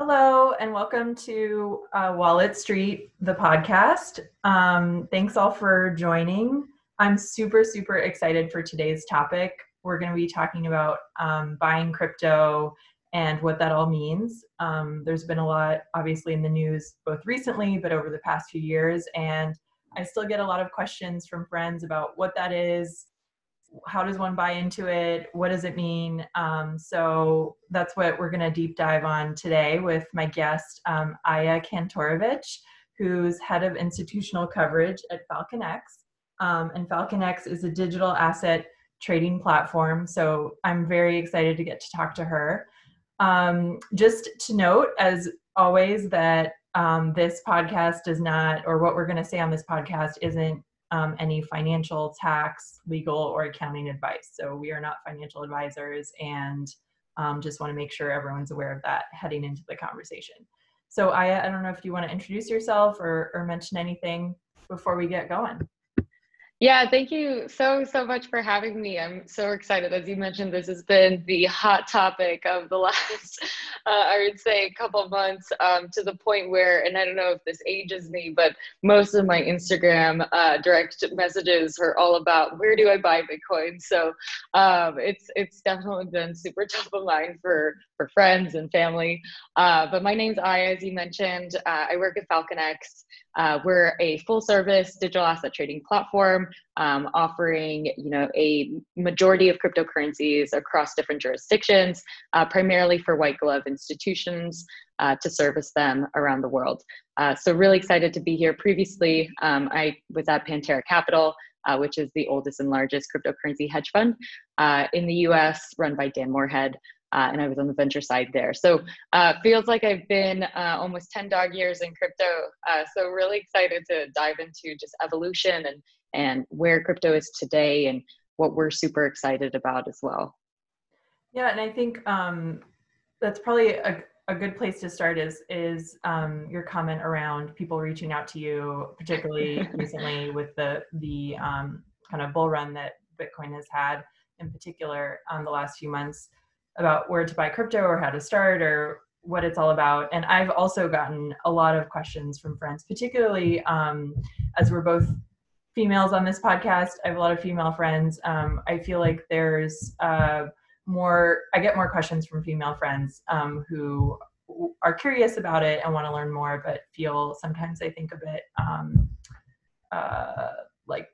Hello, and welcome to uh, Wallet Street, the podcast. Um, thanks all for joining. I'm super, super excited for today's topic. We're going to be talking about um, buying crypto and what that all means. Um, there's been a lot, obviously, in the news both recently, but over the past few years. And I still get a lot of questions from friends about what that is, how does one buy into it? What does it mean? Um, so that's what we're going to deep dive on today with my guest um, aya kantorovich who's head of institutional coverage at falconx um, and falconx is a digital asset trading platform so i'm very excited to get to talk to her. Um, just to note as always that um, this podcast does not or what we're going to say on this podcast isn't um, any financial, tax, legal, or accounting advice. So we are not financial advisors and um, just want to make sure everyone's aware of that heading into the conversation. So Aya, I don't know if you want to introduce yourself or, or mention anything before we get going. Yeah, thank you so, so much for having me. I'm so excited. As you mentioned, this has been the hot topic of the last, uh, I would say, couple months um, to the point where, and I don't know if this ages me, but most of my Instagram uh, direct messages are all about where do I buy Bitcoin? So um, it's, it's definitely been super top of mind for, for friends and family. Uh, but my name's Aya, as you mentioned. Uh, I work at FalconX. Uh, we're a full service digital asset trading platform um, offering you know, a majority of cryptocurrencies across different jurisdictions, uh, primarily for white glove institutions uh, to service them around the world. Uh, so really excited to be here. Previously, um, I was at Pantera Capital, uh, which is the oldest and largest cryptocurrency hedge fund uh, in the US, run by Dan Morehead uh, and I was on the venture side there. So uh, feels like I've been uh, almost 10 dog years in crypto. Uh, so really excited to dive into just evolution and, and where crypto is today and what we're super excited about as well. Yeah, and I think um, that's probably a, a good place to start is is um, your comment around people reaching out to you, particularly recently with the the um, kind of bull run that Bitcoin has had in particular um, the last few months about where to buy crypto or how to start or what it's all about. And I've also gotten a lot of questions from friends, particularly um, as we're both females on this podcast. I have a lot of female friends. Um, I feel like there's uh, more, I get more questions from female friends um, who are curious about it and want to learn more, but feel sometimes I think a bit um, uh, like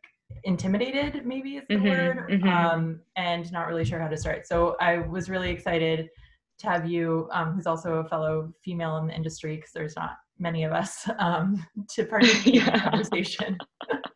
intimidated maybe is the mm-hmm, word mm-hmm. Um, and not really sure how to start. So i was really excited to have you um, who's also a fellow female in the industry because there's not many of us um, to participate in the conversation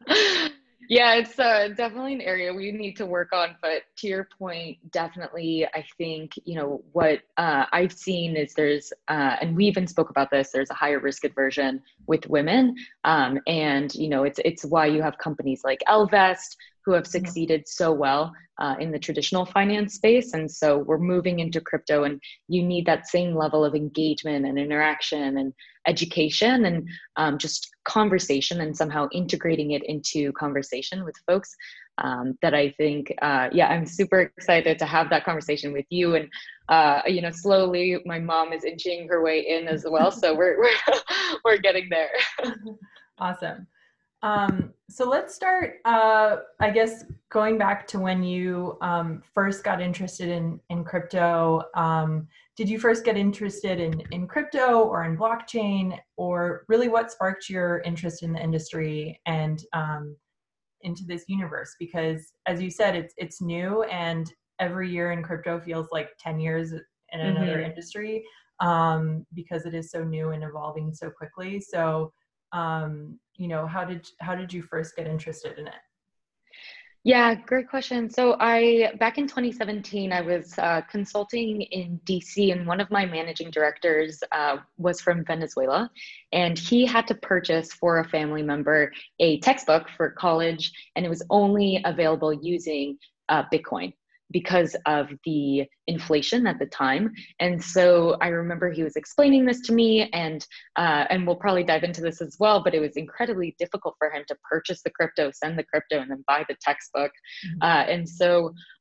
yeah it's uh, definitely an area we need to work on but to your point definitely i think you know what uh, i've seen is there's uh, and we even spoke about this there's a higher risk aversion with women um, and you know it's it's why you have companies like ellevest who have mm-hmm. succeeded so well uh, in the traditional finance space. And so we're moving into crypto, and you need that same level of engagement and interaction and education and um, just conversation and somehow integrating it into conversation with folks. Um, that I think, uh, yeah, I'm super excited to have that conversation with you. And, uh, you know, slowly my mom is inching her way in as well. So we're, we're, we're getting there. awesome. Um, so let's start, uh, I guess, going back to when you um, first got interested in, in crypto. Um, did you first get interested in, in crypto or in blockchain, or really what sparked your interest in the industry and um, into this universe? Because as you said, it's, it's new and every year in crypto feels like 10 years in another mm-hmm. industry um, because it is so new and evolving so quickly. So um, you know how did how did you first get interested in it yeah great question. So i back in 2017 i was uh, consulting in dc and one of my managing directors uh, was from venezuela and he had to purchase for a family member a textbook for college and it was only available using uh, bitcoin because of the inflation at the time. And so I remember he was explaining this to me, and uh, and we'll probably dive into this as well. But it was incredibly difficult for him to purchase the crypto, send the crypto, and then buy the textbook. Mm-hmm. Uh, and so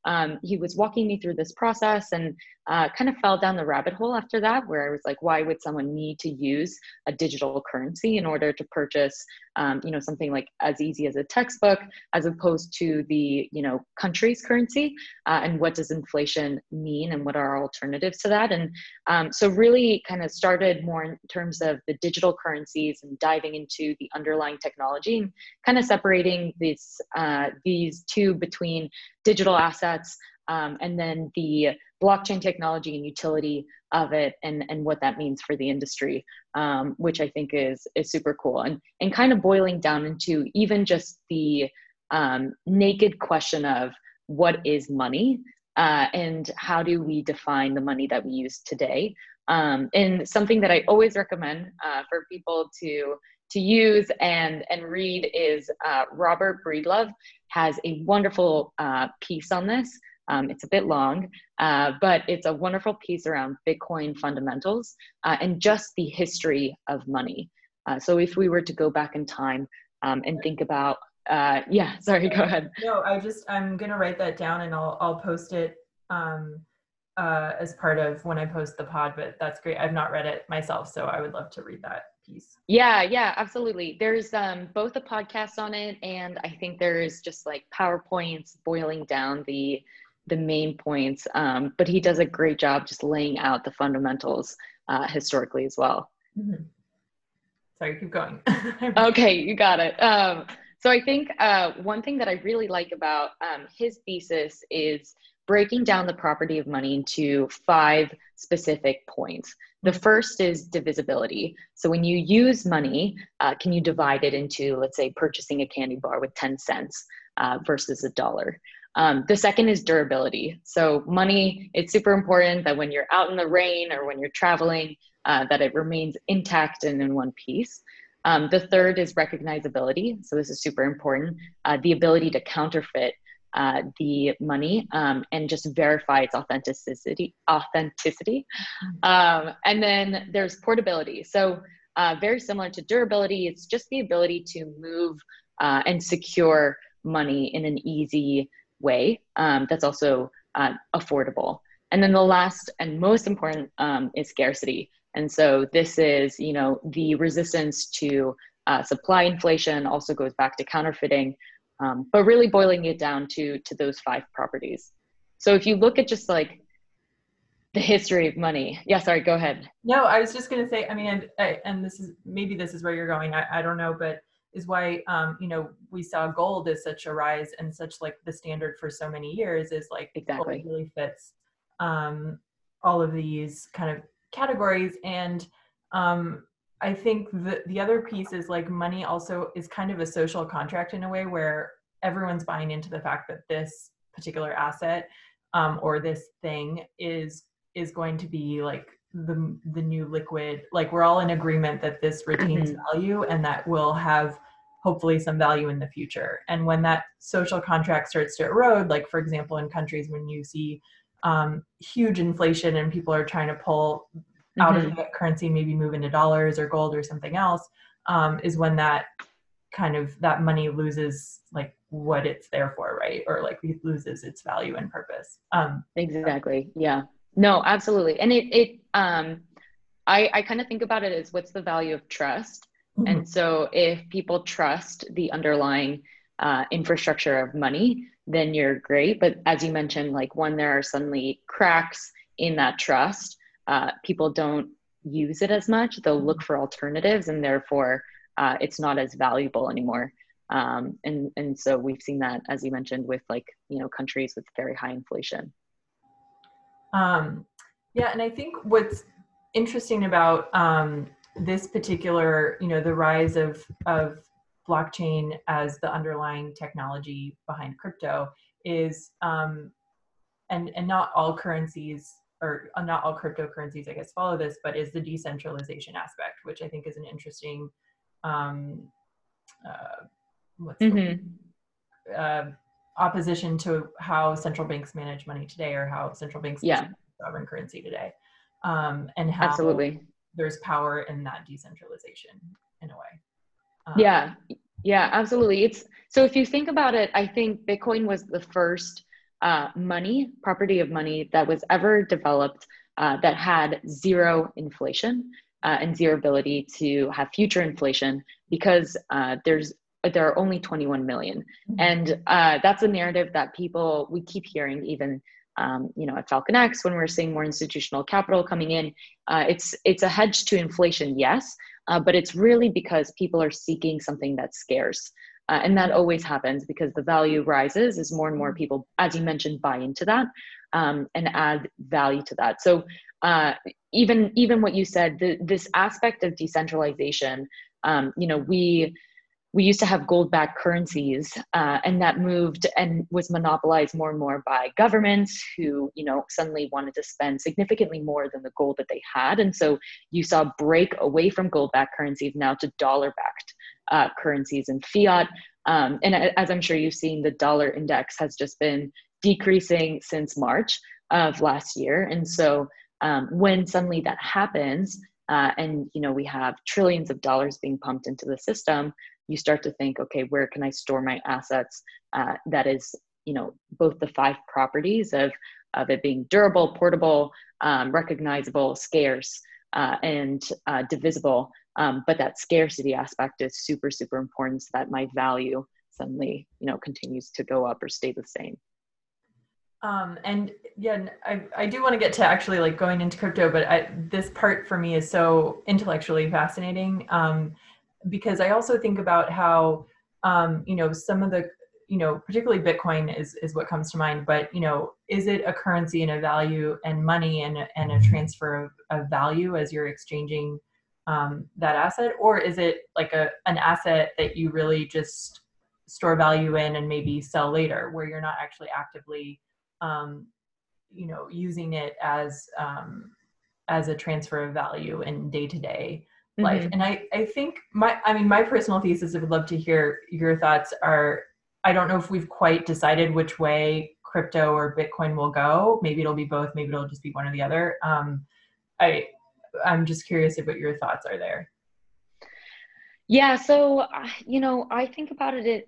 um, he was walking me through this process, and uh, kind of fell down the rabbit hole after that, where I was like, why would someone need to use a digital currency in order to purchase, um, you know, something like as easy as a textbook, as opposed to the, you know, country's currency, uh, and what does inflation mean, and what are alternatives to that? And um, so, really, kind of started more in terms of the digital currencies and diving into the underlying technology, and kind of separating these uh, these two between digital assets um, and then the blockchain technology and utility of it and, and what that means for the industry, um, which I think is, is super cool. And, and kind of boiling down into even just the um, naked question of what is money uh, and how do we define the money that we use today. Um, and something that I always recommend uh, for people to to use and and read is uh, Robert Breedlove has a wonderful uh, piece on this um, it's a bit long, uh, but it's a wonderful piece around Bitcoin fundamentals uh, and just the history of money. Uh, so if we were to go back in time um, and think about, uh, yeah, sorry, go ahead. No, I just I'm gonna write that down and I'll I'll post it um, uh, as part of when I post the pod. But that's great. I've not read it myself, so I would love to read that piece. Yeah, yeah, absolutely. There's um, both a podcast on it, and I think there's just like PowerPoints boiling down the the main points, um, but he does a great job just laying out the fundamentals uh, historically as well. Mm-hmm. Sorry, keep going. okay, you got it. Um, so I think uh, one thing that I really like about um, his thesis is breaking down the property of money into five specific points. The first is divisibility. So when you use money, uh, can you divide it into, let's say, purchasing a candy bar with 10 cents uh, versus a dollar? Um, the second is durability. So money, it's super important that when you're out in the rain or when you're traveling, uh, that it remains intact and in one piece. Um, the third is recognizability. So this is super important. Uh, the ability to counterfeit uh, the money um, and just verify its authenticity. Authenticity. Um, and then there's portability. So uh, very similar to durability, it's just the ability to move uh, and secure money in an easy way um, that's also uh, affordable. And then the last and most important um, is scarcity. And so this is, you know, the resistance to uh, supply inflation also goes back to counterfeiting, um, but really boiling it down to to those five properties. So if you look at just like the history of money, yeah, sorry, go ahead. No, I was just going to say, I mean, and, and this is maybe this is where you're going. I, I don't know, but is why um, you know we saw gold as such a rise and such like the standard for so many years is like exactly really fits um, all of these kind of categories and um, I think the the other piece is like money also is kind of a social contract in a way where everyone's buying into the fact that this particular asset um, or this thing is is going to be like the the new liquid like we're all in agreement that this retains mm-hmm. value and that will have hopefully some value in the future and when that social contract starts to erode like for example in countries when you see um, huge inflation and people are trying to pull mm-hmm. out of mm-hmm. currency maybe move into dollars or gold or something else um, is when that kind of that money loses like what it's there for right or like loses its value and purpose um, exactly yeah no, absolutely. And it, it, um, I, I kind of think about it as what's the value of trust. Mm-hmm. And so if people trust the underlying uh, infrastructure of money, then you're great. But as you mentioned, like when there are suddenly cracks in that trust, uh, people don't use it as much. They'll look for alternatives, and therefore, uh, it's not as valuable anymore. Um, and and so we've seen that, as you mentioned, with like you know countries with very high inflation. Um, yeah, and I think what's interesting about um, this particular, you know, the rise of of blockchain as the underlying technology behind crypto is, um, and and not all currencies or uh, not all cryptocurrencies, I guess, follow this, but is the decentralization aspect, which I think is an interesting. Um, uh, what's mm-hmm. the, uh, opposition to how central banks manage money today or how central banks yeah. sovereign currency today um, and how absolutely there's power in that decentralization in a way um, yeah yeah absolutely it's so if you think about it i think bitcoin was the first uh, money property of money that was ever developed uh, that had zero inflation uh, and zero ability to have future inflation because uh, there's there are only 21 million. Mm-hmm. and uh, that's a narrative that people we keep hearing even um, you know at falcon x when we're seeing more institutional capital coming in uh, it's it's a hedge to inflation yes uh, but it's really because people are seeking something that's scarce uh, and that always happens because the value rises as more and more mm-hmm. people as you mentioned buy into that um, and add value to that so uh, even even what you said the, this aspect of decentralization um, you know we we used to have gold backed currencies uh, and that moved and was monopolized more and more by governments who you know suddenly wanted to spend significantly more than the gold that they had. And so you saw break away from gold backed currencies now to dollar backed uh, currencies and fiat. Um, and as i'm sure you've seen the dollar index has just been decreasing since march of last year. And so um, when suddenly that happens uh, and you know we have trillions of dollars being pumped into the system you start to think okay where can i store my assets? Uh, that is you know both the five properties of of it being durable portable um, recognizable scarce uh, and uh, divisible. Um, but that scarcity aspect is super super important so that my value suddenly you know continues to go up or stay the same. Um, and yeah, I, I do want to get to actually like going into crypto, but I, this part for me is so intellectually fascinating. Um, because I also think about how, um, you know, some of the, you know, particularly Bitcoin is, is what comes to mind, but, you know, is it a currency and a value and money and, and a transfer of, of value as you're exchanging um, that asset? Or is it like a, an asset that you really just store value in and maybe sell later where you're not actually actively um, you know using it as um, as a transfer of value in day to day life. Mm-hmm. and i i think my i mean my personal thesis i would love to hear your thoughts are i don't know if we've quite decided which way crypto or bitcoin will go. Maybe it'll be both maybe it'll just be one or the other. Um i i'm just curious what your thoughts are there. Yeah so uh, you know i think about it it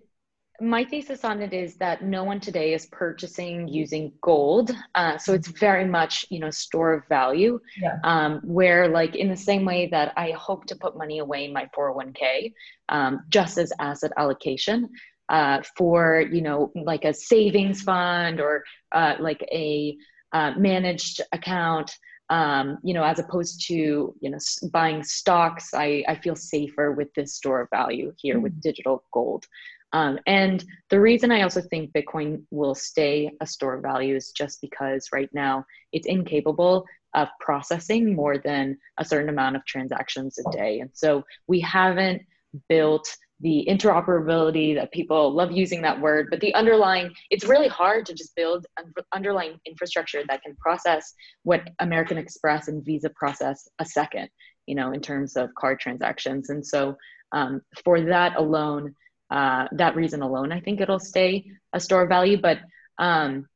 my thesis on it is that no one today is purchasing using gold uh, so it's very much you know store of value yeah. um, where like in the same way that i hope to put money away in my 401k um, just as asset allocation uh, for you know like a savings fund or uh, like a uh, managed account um, you know, as opposed to you know buying stocks, I, I feel safer with this store of value here mm-hmm. with digital gold. Um, and the reason I also think Bitcoin will stay a store of value is just because right now it's incapable of processing more than a certain amount of transactions a day. And so we haven't built the interoperability that people love using that word, but the underlying, it's really hard to just build underlying infrastructure that can process what American Express and Visa process a second, you know, in terms of card transactions. And so um, for that alone, uh, that reason alone, I think it'll stay a store of value. But um,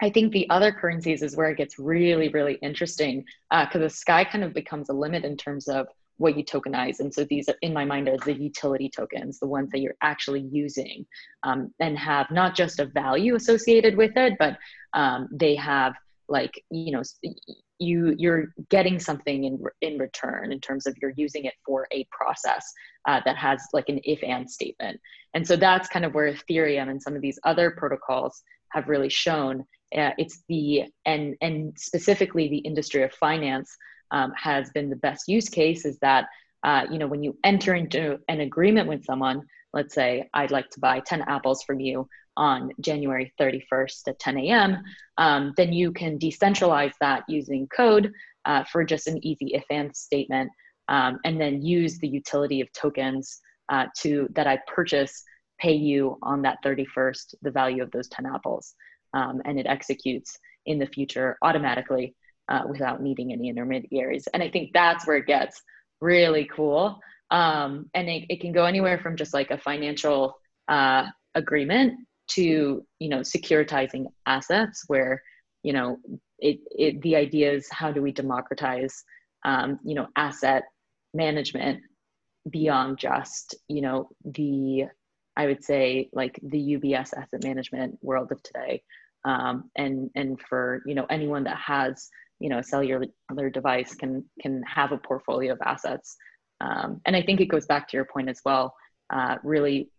I think the other currencies is where it gets really, really interesting because uh, the sky kind of becomes a limit in terms of what you tokenize. And so these, in my mind, are the utility tokens, the ones that you're actually using um, and have not just a value associated with it, but um, they have like you know you you're getting something in in return in terms of you're using it for a process uh, that has like an if and statement. And so that's kind of where ethereum and some of these other protocols have really shown uh, it's the and and specifically the industry of finance um, has been the best use case is that uh, you know when you enter into an agreement with someone let's say i'd like to buy 10 apples from you on January 31st at 10 a.m., um, then you can decentralize that using code uh, for just an easy if and statement, um, and then use the utility of tokens uh, to that I purchase pay you on that 31st the value of those 10 apples, um, and it executes in the future automatically uh, without needing any intermediaries. And I think that's where it gets really cool. Um, and it, it, can go anywhere from just like a financial uh, agreement to you know securitizing assets where you know it, it the idea is how do we democratize um, you know asset management beyond just you know the i would say like the ubs asset management world of today. Um, and and for you know anyone that has you know a cellular device can can have a portfolio of assets. Um, and i think it goes back to your point as well uh, really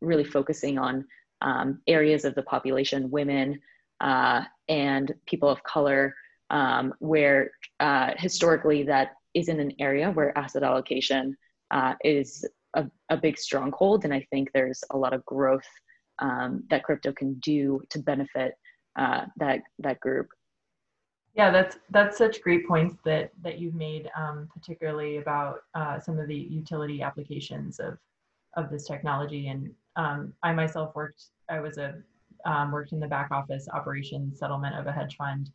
really focusing on um, areas of the population women uh, and people of color um, where uh, historically that isn't an area where asset allocation uh, is a, a, big stronghold and i think there's a lot of growth um, that crypto can do to benefit uh, that that group yeah, that's that's such great points that that you've made, um, particularly about uh, some of the utility applications of of this technology. And um, I myself worked. I was a um, worked in the back office operations settlement of a hedge fund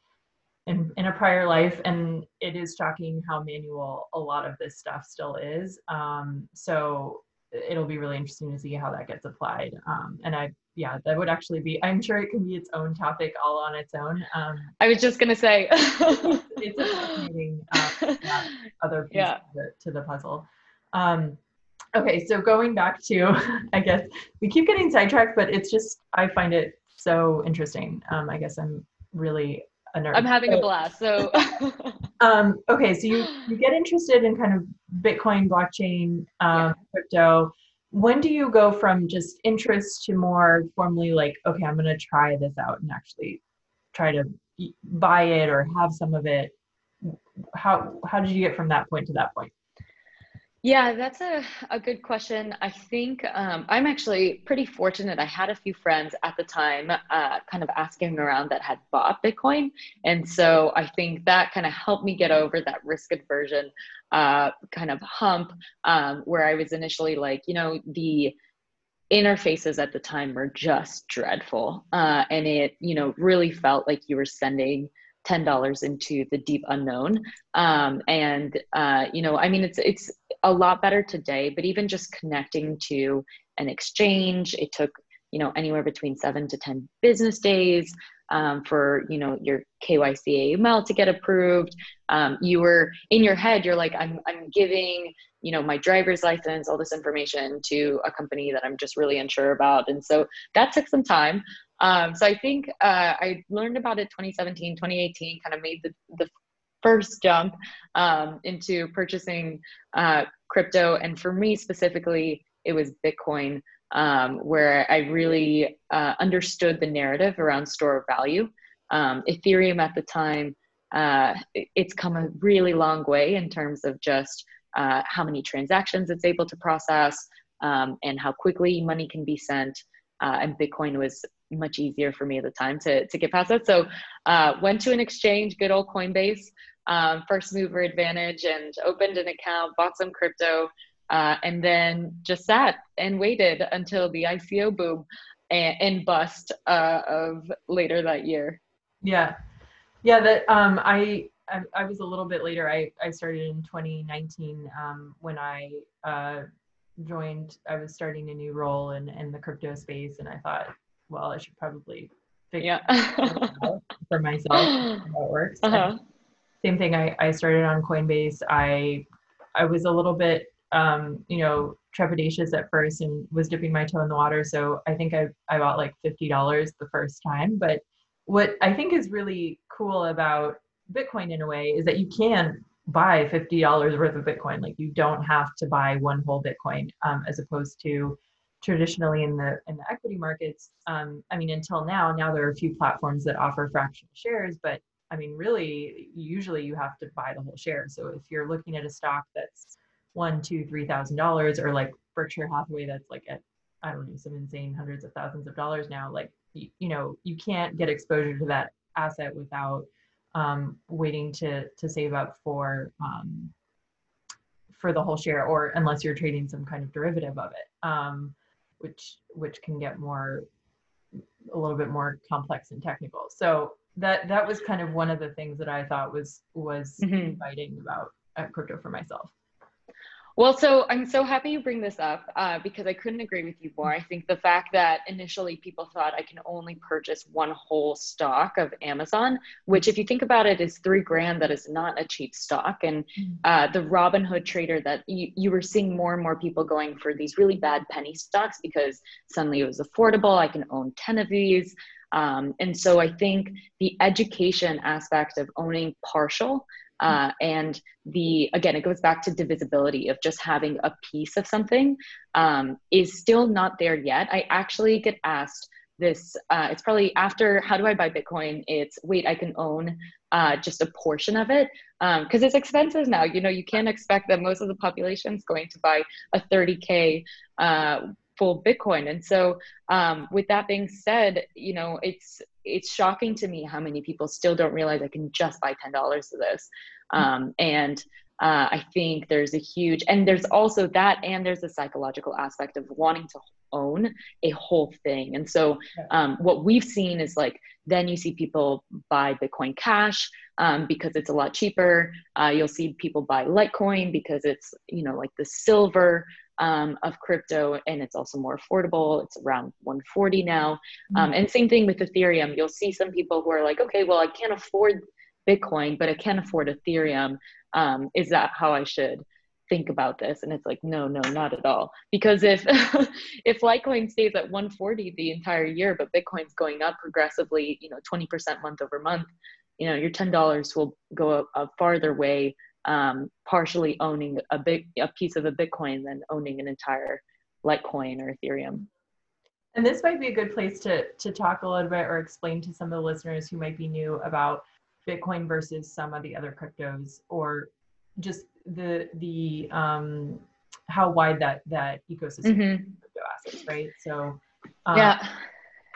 in in a prior life, and it is shocking how manual a lot of this stuff still is. Um, so it'll be really interesting to see how that gets applied. Um, and I yeah, that would actually be, I'm sure it can be its own topic all on its own. Um, I was just going to say, it's, it's, a fascinating uh, other piece yeah. to, the, to, the, puzzle. Um, okay, so going back to, I guess we keep getting sidetracked, but it's just, I find it so interesting. Um, I guess I'm really a nerd. I'm having a blast. So, um, okay, so you, you get interested in kind of Bitcoin, blockchain, um, yeah. crypto when do you go from just interest to more formally like okay i'm going to try this out and actually try to buy it or have some of it how how did you get from that point to that point yeah, that's a, a good question. I think um, I'm actually pretty fortunate. I had a few friends at the time uh, kind of asking around that had bought Bitcoin. And so I think that kind of helped me get over that risk aversion uh, kind of hump um, where I was initially like, you know, the interfaces at the time were just dreadful. Uh, and it, you know, really felt like you were sending $10 into the deep unknown. Um, and, uh, you know, I mean, it's, it's a lot better today, but even just connecting to an exchange, it took, you know, anywhere between seven to 10 business days um, for, you know, your KYC AML to get approved. Um, you were in your head, you're like, I'm, I'm giving, you know, my driver's license, all this information to a company that I'm just really unsure about. And so that took some time. Um, so I think uh, I learned about it 2017, 2018, kind of made the, the first jump um, into purchasing uh, crypto. And for me specifically, it was Bitcoin, um, where I really uh, understood the narrative around store of value. Um, Ethereum at the time, uh, it's come a really long way in terms of just uh, how many transactions it's able to process um, and how quickly money can be sent. Uh, and Bitcoin was much easier for me at the time to, to get past that. So uh, went to an exchange, good old Coinbase, um, first mover advantage, and opened an account, bought some crypto, uh, and then just sat and waited until the ICO boom and, and bust uh, of later that year. Yeah, yeah. That um, I, I, I was a little bit later. I I started in 2019 um, when I uh, joined. I was starting a new role in in the crypto space, and I thought well, I should probably figure yeah. for myself how it works. Uh-huh. Same thing. I, I started on Coinbase. I I was a little bit um, you know trepidatious at first and was dipping my toe in the water. So I think I I bought like fifty dollars the first time. But what I think is really cool about Bitcoin in a way is that you can buy fifty dollars worth of Bitcoin. Like you don't have to buy one whole Bitcoin um, as opposed to traditionally in the in the equity markets um, i mean until now now there are a few platforms that offer fractional shares but i mean really usually you have to buy the whole share. So if you're looking at a stock that's one two three thousand dollars or like berkshire hathaway that's like at i don't know some insane hundreds of thousands of dollars now like you, you know you can't get exposure to that asset without um, waiting to to save up for um, for the whole share or unless you're trading some kind of derivative of it. Um, which which can get more a little bit more complex and technical. So that that was kind of one of the things that I thought was was mm-hmm. about uh, crypto for myself. Well, so I'm so happy you bring this up uh, because I couldn't agree with you more. I think the fact that initially people thought I can only purchase one whole stock of Amazon, which, if you think about it, is three grand. That is not a cheap stock. And mm. uh, the Robinhood trader that you, you were seeing more and more people going for these really bad penny stocks because suddenly it was affordable. I can own 10 of these. Um, and so I think the education aspect of owning partial uh, and the again it goes back to divisibility of just having a piece of something um, is still not there yet. I actually get asked this uh, it's probably after how do i buy bitcoin? It's wait i can own uh, just a portion of it. Because um, it's expensive now. You know you can't expect that most of the population is going to buy a 30k uh, full bitcoin. And so um, with that being said you know it's it's shocking to me how many people still don't realize I can just buy ten dollars of this. Um, and uh, I think there's a huge, and there's also that, and there's a psychological aspect of wanting to own a whole thing. And so, um, what we've seen is like, then you see people buy Bitcoin Cash um, because it's a lot cheaper. Uh, you'll see people buy Litecoin because it's, you know, like the silver um, of crypto and it's also more affordable. It's around 140 now. Um, mm-hmm. and same thing with Ethereum. You'll see some people who are like, okay, well, I can't afford Bitcoin, but I can afford Ethereum. Um, is that how I should think about this? And it's like, no, no, not at all. Because if if Litecoin stays at 140 the entire year, but Bitcoin's going up progressively, you know, 20% month over month, you know, your $10 will go a, a farther way um, partially owning a big a piece of a Bitcoin than owning an entire Litecoin or Ethereum. And this might be a good place to to talk a little bit or explain to some of the listeners who might be new about Bitcoin versus some of the other cryptos, or just the the um, how wide that that ecosystem mm-hmm. crypto assets, right? So um, yeah,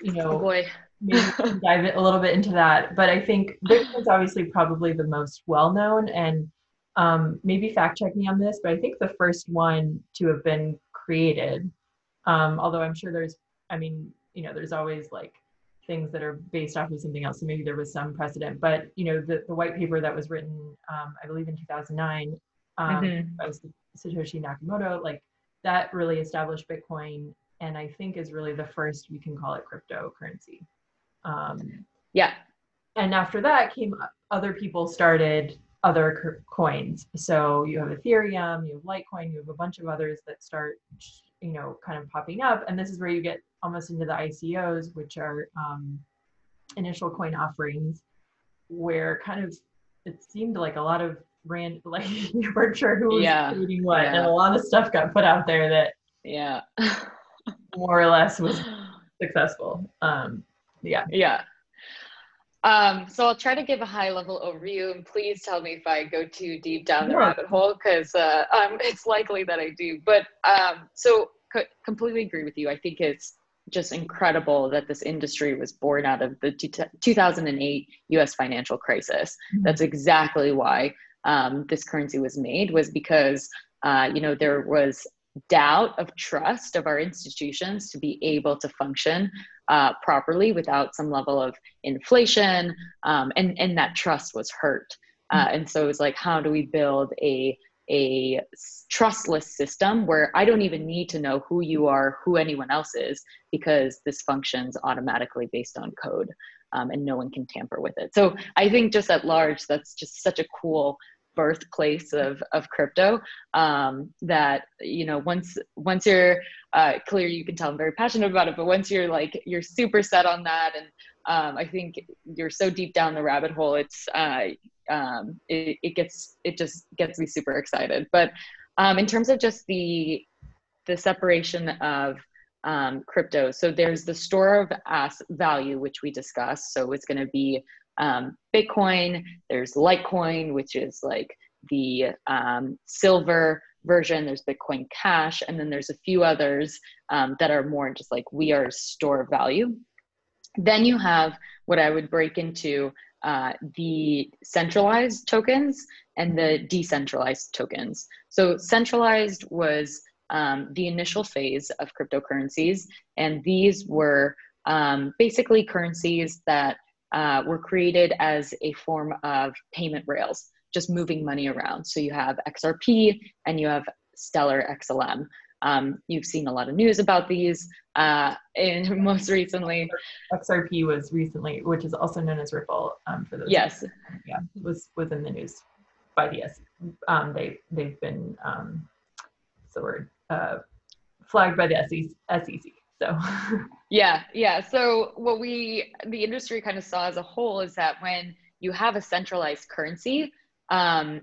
you know, oh boy. maybe dive a little bit into that. But I think Bitcoin's obviously probably the most well known and um, maybe fact check me on this, but I think the first one to have been created, um, although I'm sure there's, I mean, you know, there's always like things that are based off of something else. So maybe there was some precedent, but you know, the, the white paper that was written, um, I believe in 2009, um, mm-hmm. by Satoshi Nakamoto, like that really established Bitcoin, and I think is really the first we can call it cryptocurrency. Um, yeah. And after that came other people started other coins. So you have Ethereum, you have Litecoin, you have a bunch of others that start, you know, kind of popping up. And this is where you get almost into the ICOs, which are um, initial coin offerings, where kind of it seemed like a lot of brand, like you weren't sure who was yeah. creating what, yeah. and a lot of stuff got put out there that, yeah, more or less was successful. Um, yeah, yeah. Um, so I'll try to give a high level overview and please tell me if I go too deep down the rabbit hole because uh, um, it's likely that I do. But um, so co- completely agree with you. I think it's just incredible that this industry was born out of the t- 2008 US financial crisis. Mm-hmm. That's exactly why um, this currency was made was because uh, you know there was doubt of trust of our institutions to be able to function uh, properly without some level of inflation um, and and that trust was hurt uh, and so it was like how do we build a a trustless system where I don't even need to know who you are, who anyone else is, because this functions automatically based on code um, and no one can tamper with it. So I think just at large, that's just such a cool birthplace of of crypto um, that you know once once you're uh, clear you can tell i'm very passionate about it but once you're like you're super set on that and um, i think you're so deep down the rabbit hole it's uh, um, it, it gets it just gets me super excited. But um, in terms of just the the separation of um, crypto so there's the store of ass value which we discussed so it's going to be um, Bitcoin, there's Litecoin, which is like the um, silver version, there's Bitcoin Cash, and then there's a few others um, that are more just like we are store of value. Then you have what I would break into uh, the centralized tokens and the decentralized tokens. So, centralized was um, the initial phase of cryptocurrencies, and these were um, basically currencies that uh, were created as a form of payment rails, just moving money around. So you have XRP and you have Stellar XLM. Um, you've seen a lot of news about these. Uh, and most recently, XRP was recently, which is also known as Ripple. Um, for those. Yes. Yeah, was was in the news by the S. Um, they they've been um, the word uh, flagged by the SEC. So. yeah, yeah. So what we the industry kind of saw as a whole is that when you have a centralized currency, um,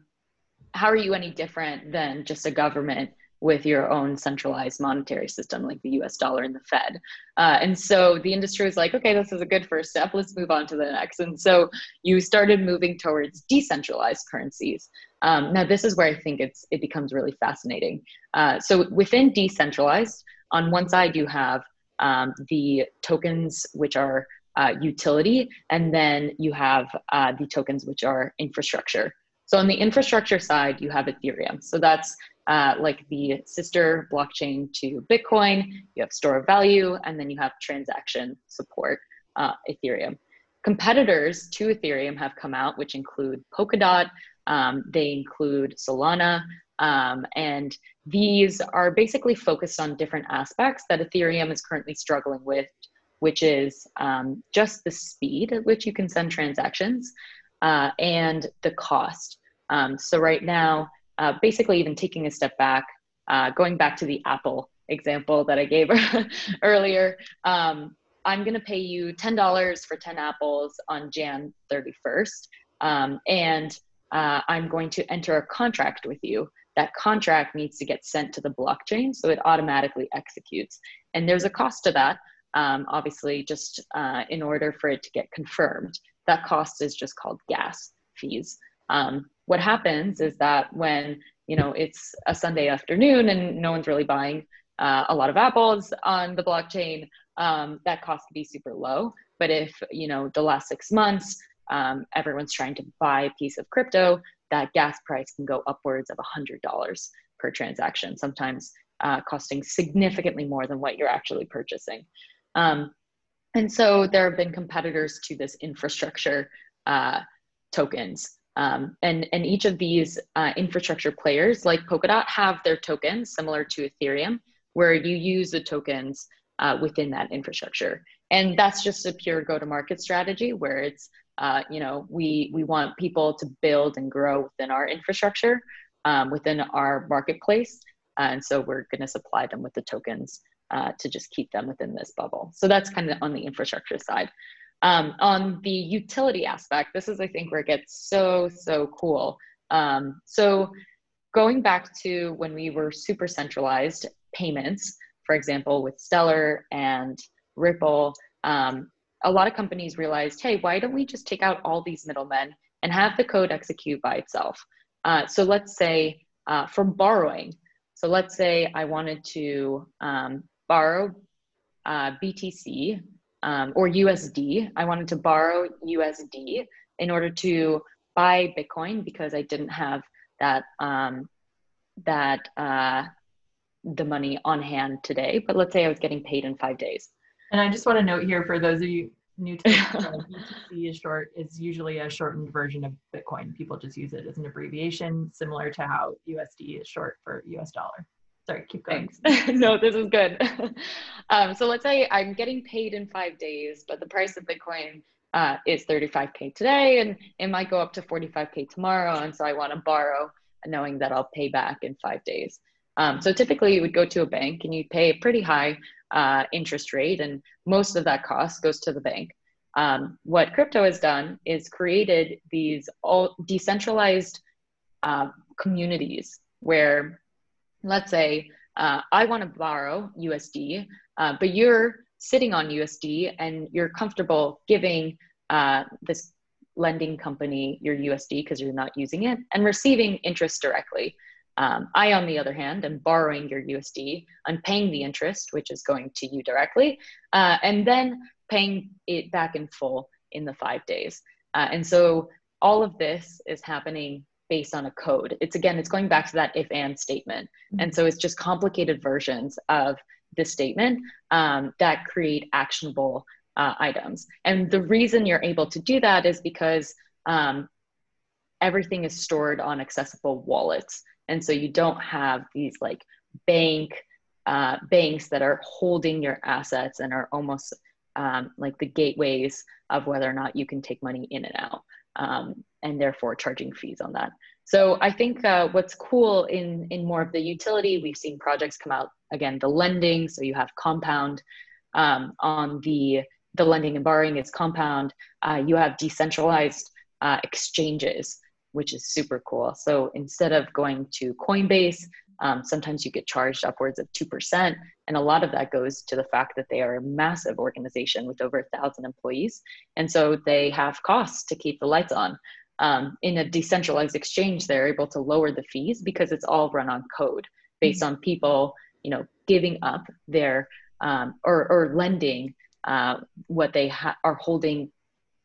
how are you any different than just a government with your own centralized monetary system like the US dollar and the Fed. Uh, and so the industry was like, okay, this is a good first step. Let's move on to the next. And so you started moving towards decentralized currencies. Um, now, this is where I think it's, it becomes really fascinating. Uh, so within decentralized, on one side, you have um, the tokens, which are uh, utility, and then you have uh, the tokens, which are infrastructure. So on the infrastructure side, you have Ethereum. So that's uh, like the sister blockchain to Bitcoin. You have store of value, and then you have transaction support, uh, Ethereum. Competitors to Ethereum have come out, which include Polkadot, um, they include Solana, um, and these are basically focused on different aspects that Ethereum is currently struggling with, which is um, just the speed at which you can send transactions uh, and the cost. Um, so right now, uh, basically even taking a step back, uh, going back to the Apple example that I gave earlier, um, I'm going to pay you $10 for 10 apples on Jan 31st. Um, and uh, I'm going to enter a contract with you. That contract needs to get sent to the blockchain so it automatically executes. And there's a cost to that, um, obviously, just uh, in order for it to get confirmed. That cost is just called gas fees. Um, what happens is that when you know it's a Sunday afternoon and no one's really buying uh, a lot of apples on the blockchain, um, that cost can be super low. But if you know the last six months um, everyone's trying to buy a piece of crypto, that gas price can go upwards of $100 per transaction, sometimes uh, costing significantly more than what you're actually purchasing. Um, and so there have been competitors to this infrastructure uh, tokens. Um, and, and each of these uh, infrastructure players, like Polkadot, have their tokens similar to Ethereum, where you use the tokens uh, within that infrastructure. And that's just a pure go to market strategy where it's, uh, you know, we, we want people to build and grow within our infrastructure, um, within our marketplace. and so we're going to supply them with the tokens uh, to just keep them within this bubble. So that's kind of on the infrastructure side. Um, on the utility aspect, this is, I think, where it gets so, so cool. Um, so going back to when we were super centralized payments, for example, with Stellar and Ripple, um, a lot of companies realized, hey, why don't we just take out all these middlemen and have the code execute by itself? Uh, so let's say uh, for borrowing, so let's say I wanted to um, borrow uh, BTC um, or USD. I wanted to borrow USD in order to buy Bitcoin because I didn't have that um, that uh, the money on hand today. But let's say I was getting paid in five days. And I just want to note here for those of you new to BTC is short is usually a shortened version of Bitcoin. People just use it as an abbreviation, similar to how USD is short for US dollar. Sorry, keep going. no, this is good. um, so let's say I'm getting paid in five days, but the price of Bitcoin uh, is 35K today and it might go up to 45K tomorrow. And so I want to borrow knowing that I'll pay back in five days. Um, so typically you would go to a bank and you'd pay a pretty high uh, interest rate and most of that cost goes to the bank. Um, what crypto has done is created these all decentralized uh, communities where let's say uh, I want to borrow USD, uh, but you're sitting on USD and you're comfortable giving uh, this lending company your USD because you're not using it and receiving interest directly. Um, I, on the other hand, am borrowing your USD. I'm paying the interest, which is going to you directly, uh, and then paying it back in full in the five days. Uh, and so all of this is happening based on a code. It's again, it's going back to that if and statement. Mm-hmm. And so it's just complicated versions of the statement um, that create actionable uh, items. And the reason you're able to do that is because um, everything is stored on accessible wallets. And so you don't have these like bank uh, banks that are holding your assets and are almost um, like the gateways of whether or not you can take money in and out, um, and therefore charging fees on that. So I think uh, what's cool in in more of the utility, we've seen projects come out again the lending. So you have compound um, on the the lending and borrowing is compound. Uh, you have decentralized uh, exchanges, which is super cool. So instead of going to Coinbase, um, sometimes you get charged upwards of 2%. And a lot of that goes to the fact that they are a massive organization with over a thousand employees. And so they have costs to keep the lights on. Um, in a decentralized exchange, they're able to lower the fees because it's all run on code based mm-hmm. on people, you know, giving up their um, or, or lending uh, what they ha- are holding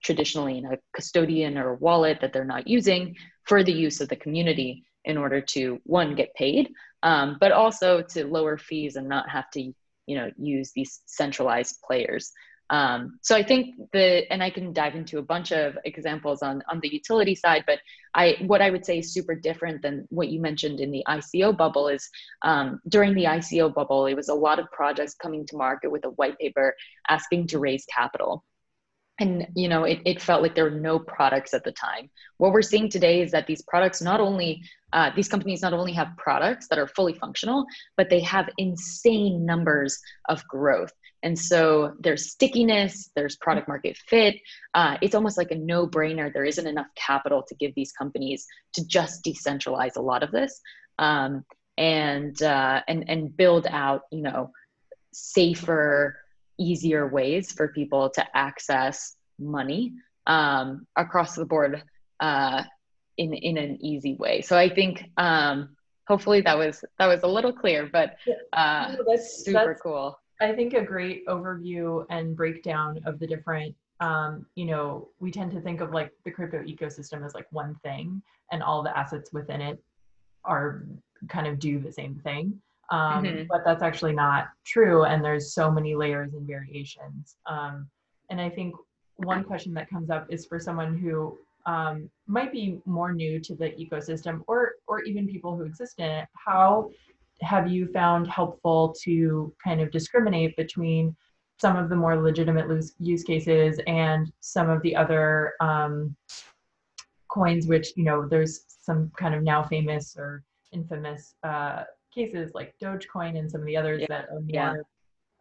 traditionally in a custodian or a wallet that they're not using for the use of the community in order to one get paid um, but also to lower fees and not have to you know use these centralized players. Um, so i think the and i can dive into a bunch of examples on on the utility side but i what i would say is super different than what you mentioned in the ico bubble is um, during the ico bubble it was a lot of projects coming to market with a white paper asking to raise capital and you know it, it felt like there were no products at the time. What we're seeing today is that these products not only uh, these companies not only have products that are fully functional but they have insane numbers of growth. And so there's stickiness there's product market fit. Uh, it's almost like a no-brainer. There isn't enough capital to give these companies to just decentralize a lot of this um, and uh, and and build out you know safer easier ways for people to access money um, across the board uh, in in an easy way. So I think um, hopefully that was that was a little clear, but uh, no, that's super that's, cool. I think a great overview and breakdown of the different. Um, you know, we tend to think of like the crypto ecosystem as like one thing, and all the assets within it are kind of do the same thing um, mm-hmm. but that's actually not true and there's so many layers and variations um, and i think one question that comes up is for someone who um, might be more new to the ecosystem or or even people who exist in it how have you found helpful to kind of discriminate between some of the more legitimate use cases and some of the other um, coins which you know there's some kind of now famous or infamous uh, cases like Dogecoin and some of the others yeah. that are more yeah.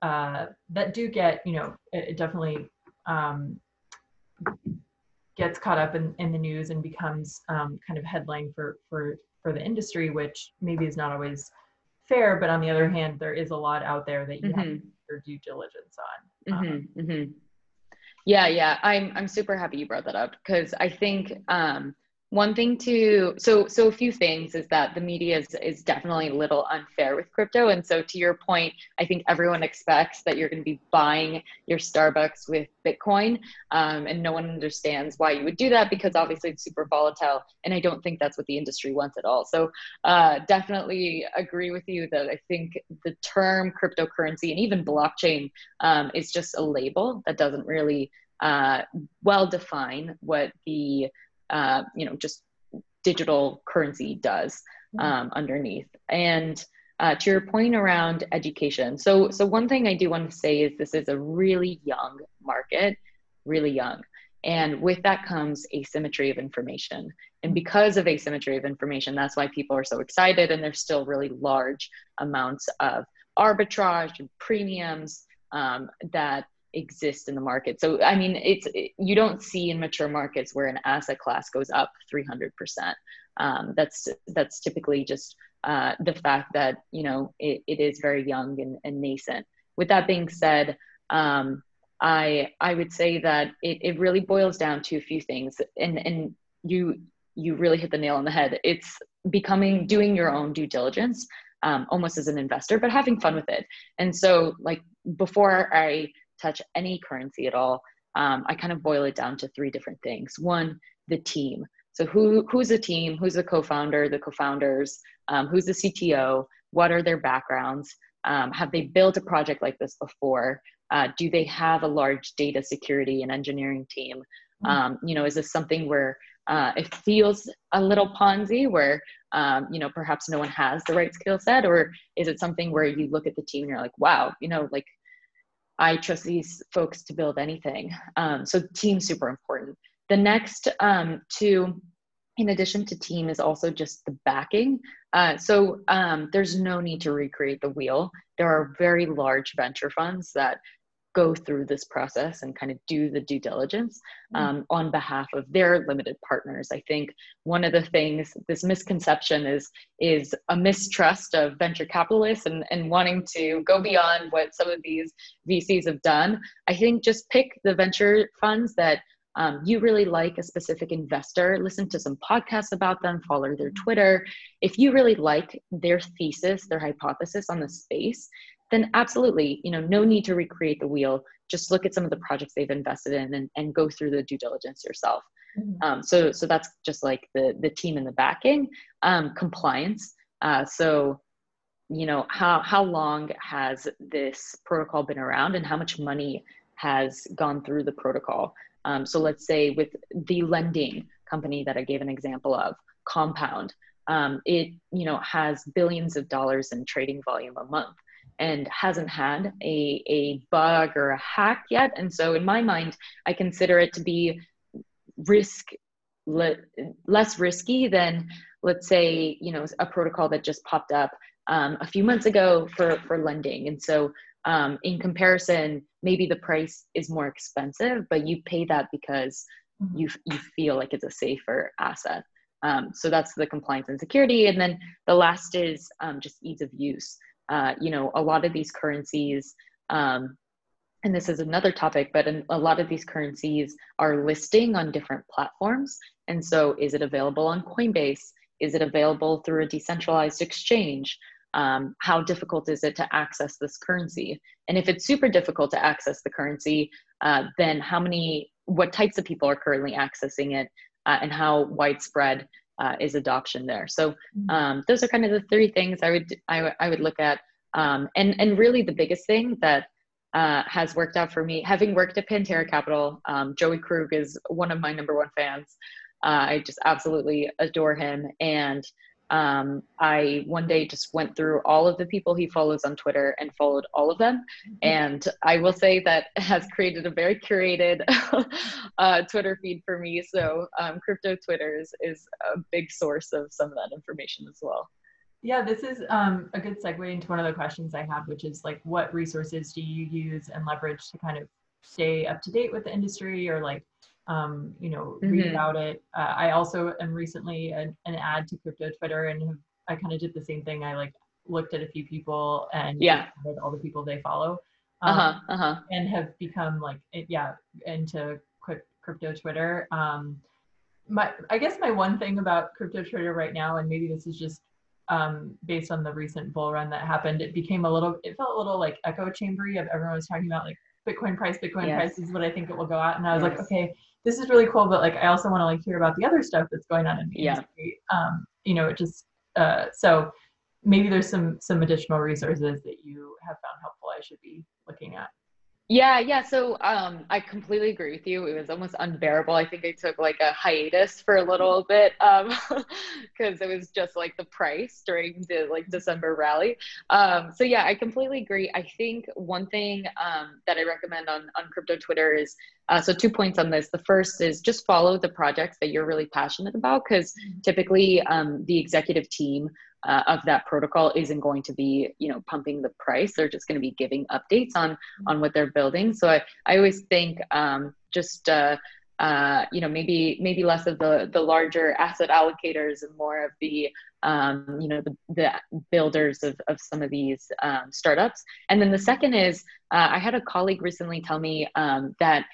uh, that do get you know it, it definitely um, gets caught up in, in the news and becomes um, kind of headline for for for the industry, which maybe is not always fair. But on the other hand, there is a lot out there that you mm-hmm. have do your due diligence on. Um, mm-hmm. Mm-hmm. Yeah, yeah, I'm I'm super happy you brought that up because I think um, one thing to so so a few things is that the media is, is definitely a little unfair with crypto. And so to your point i think everyone expects that you're going to be buying your starbucks with bitcoin um, and no one understands why you would do that because obviously it's super volatile and i don't think that's what the industry wants at all. So uh, definitely agree with you that i think the term cryptocurrency and even blockchain um, is just a label that doesn't really uh, well define what the uh, you know just digital currency does mm-hmm. um, underneath. And uh, to your point around education so so one thing i do want to say is this is a really young market really young. And with that comes asymmetry of information. And because of asymmetry of information that's why people are so excited and there's still really large amounts of arbitrage and premiums um, that exist in the market. So I mean, it's it, you don't see in mature markets where an asset class goes up 300 percent. Um, that's that's typically just uh, the fact that you know it, it is very young and, and nascent. With that being said, um, I I would say that it, it really boils down to a few things, and and you you really hit the nail on the head. It's becoming doing your own due diligence. Um, almost as an investor, but having fun with it. And so, like before I touch any currency at all, um, I kind of boil it down to three different things. One, the team. So who who's the team? Who's the co-founder? The co-founders? Um, who's the CTO? What are their backgrounds? Um, have they built a project like this before? Uh, do they have a large data security and engineering team? Mm-hmm. Um, you know, is this something where uh, it feels a little Ponzi, where um, you know perhaps no one has the right skill set or is it something where you look at the team and you're like wow you know like i trust these folks to build anything. Um, so team super important. The next um, two in addition to team is also just the backing. Uh, so um, there's no need to recreate the wheel. There are very large venture funds that go through this process and kind of do the due diligence mm. um, mm on behalf of their limited partners i think one of the things this misconception is is a mistrust of venture capitalists and, and wanting to go beyond what some of these vcs have done i think just pick the venture funds that um, you really like a specific investor listen to some podcasts about them follow their mm. twitter if you really like their thesis their hypothesis on the space then absolutely, you know, no need to recreate the wheel. Just look at some of the projects they've invested in and, and go through the due diligence yourself. Mm-hmm. Um, so, so that's just like the the team in the backing. Um, compliance. Uh, so, you know, how how long has this protocol been around, and how much money has gone through the protocol? Um, so, let's say with the lending company that I gave an example of, Compound, um, it you know has billions of dollars in trading volume a month and hasn't had a, a bug or a hack yet. And so, in my mind, I consider it to be risk le- less risky than, let's say, you know, a protocol that just popped up um, a few months ago for for lending. And so, um, in comparison, maybe the price is more expensive, but you pay that because mm-hmm. you you feel like it's a safer asset. Um, so that's the compliance and security. And then the last is um, just ease of use uh, you know, a lot of these currencies, um, and this is another topic, but a lot of these currencies are listing on different platforms. And so, is it available on Coinbase? Is it available through a decentralized exchange? Um, how difficult is it to access this currency? And if it's super difficult to access the currency, uh, then how many, what types of people are currently accessing it, uh, and how widespread uh, is adoption there. So mm-hmm. um, those are kind of the three things I would I, I would look at. Um, and and really the biggest thing that uh, has worked out for me, having worked at Pantera Capital, um, Joey Krug is one of my number one fans. Uh, I just absolutely adore him, and um, I one day just went through all of the people he follows on Twitter and followed all of them. Mm-hmm. And I will say that has created a very curated uh, Twitter feed for me. So um, crypto Twitter is, is a big source of some of that information as well. Yeah, this is um, a good segue into one of the questions I have, which is like, what resources do you use and leverage to kind of stay up to date with the industry or like um, you know, read mm-hmm. about it. Uh, I also am recently an, an ad to crypto Twitter and have, I kind of did the same thing. I like looked at a few people and yeah, all the people they follow, um, uh-huh, uh-huh. and have become like, yeah, into crypto Twitter. Um, my, I guess my one thing about crypto Twitter right now, and maybe this is just um, based on the recent bull run that happened, it became a little, it felt a little like echo chambery of everyone was talking about like Bitcoin price, Bitcoin yes. price is what I think it will go at. And I was yes. like, okay, this is really cool, but like I also want to like hear about the other stuff that's going on in the yeah. industry. Um, you know, it just uh, so maybe there's some some additional resources that you have found helpful I should be looking at. Yeah, yeah. So um, I completely agree with you. It was almost unbearable. I think I took like a hiatus for a little bit because um, it was just like the price during the like December rally. Um, so yeah, I completely agree. I think one thing um, that I recommend on on crypto Twitter is uh, so two points on this. The first is just follow the projects that you're really passionate about because typically um, the executive team uh, of that protocol isn't going to be you know pumping the price. They're just going to be giving updates on on what they're building. So i, I always think um, just uh, uh, you know maybe maybe less of the the larger asset allocators and more of the um, you know the, the builders of, of some of these um, startups. And then the second is uh, i had a colleague recently tell me um, that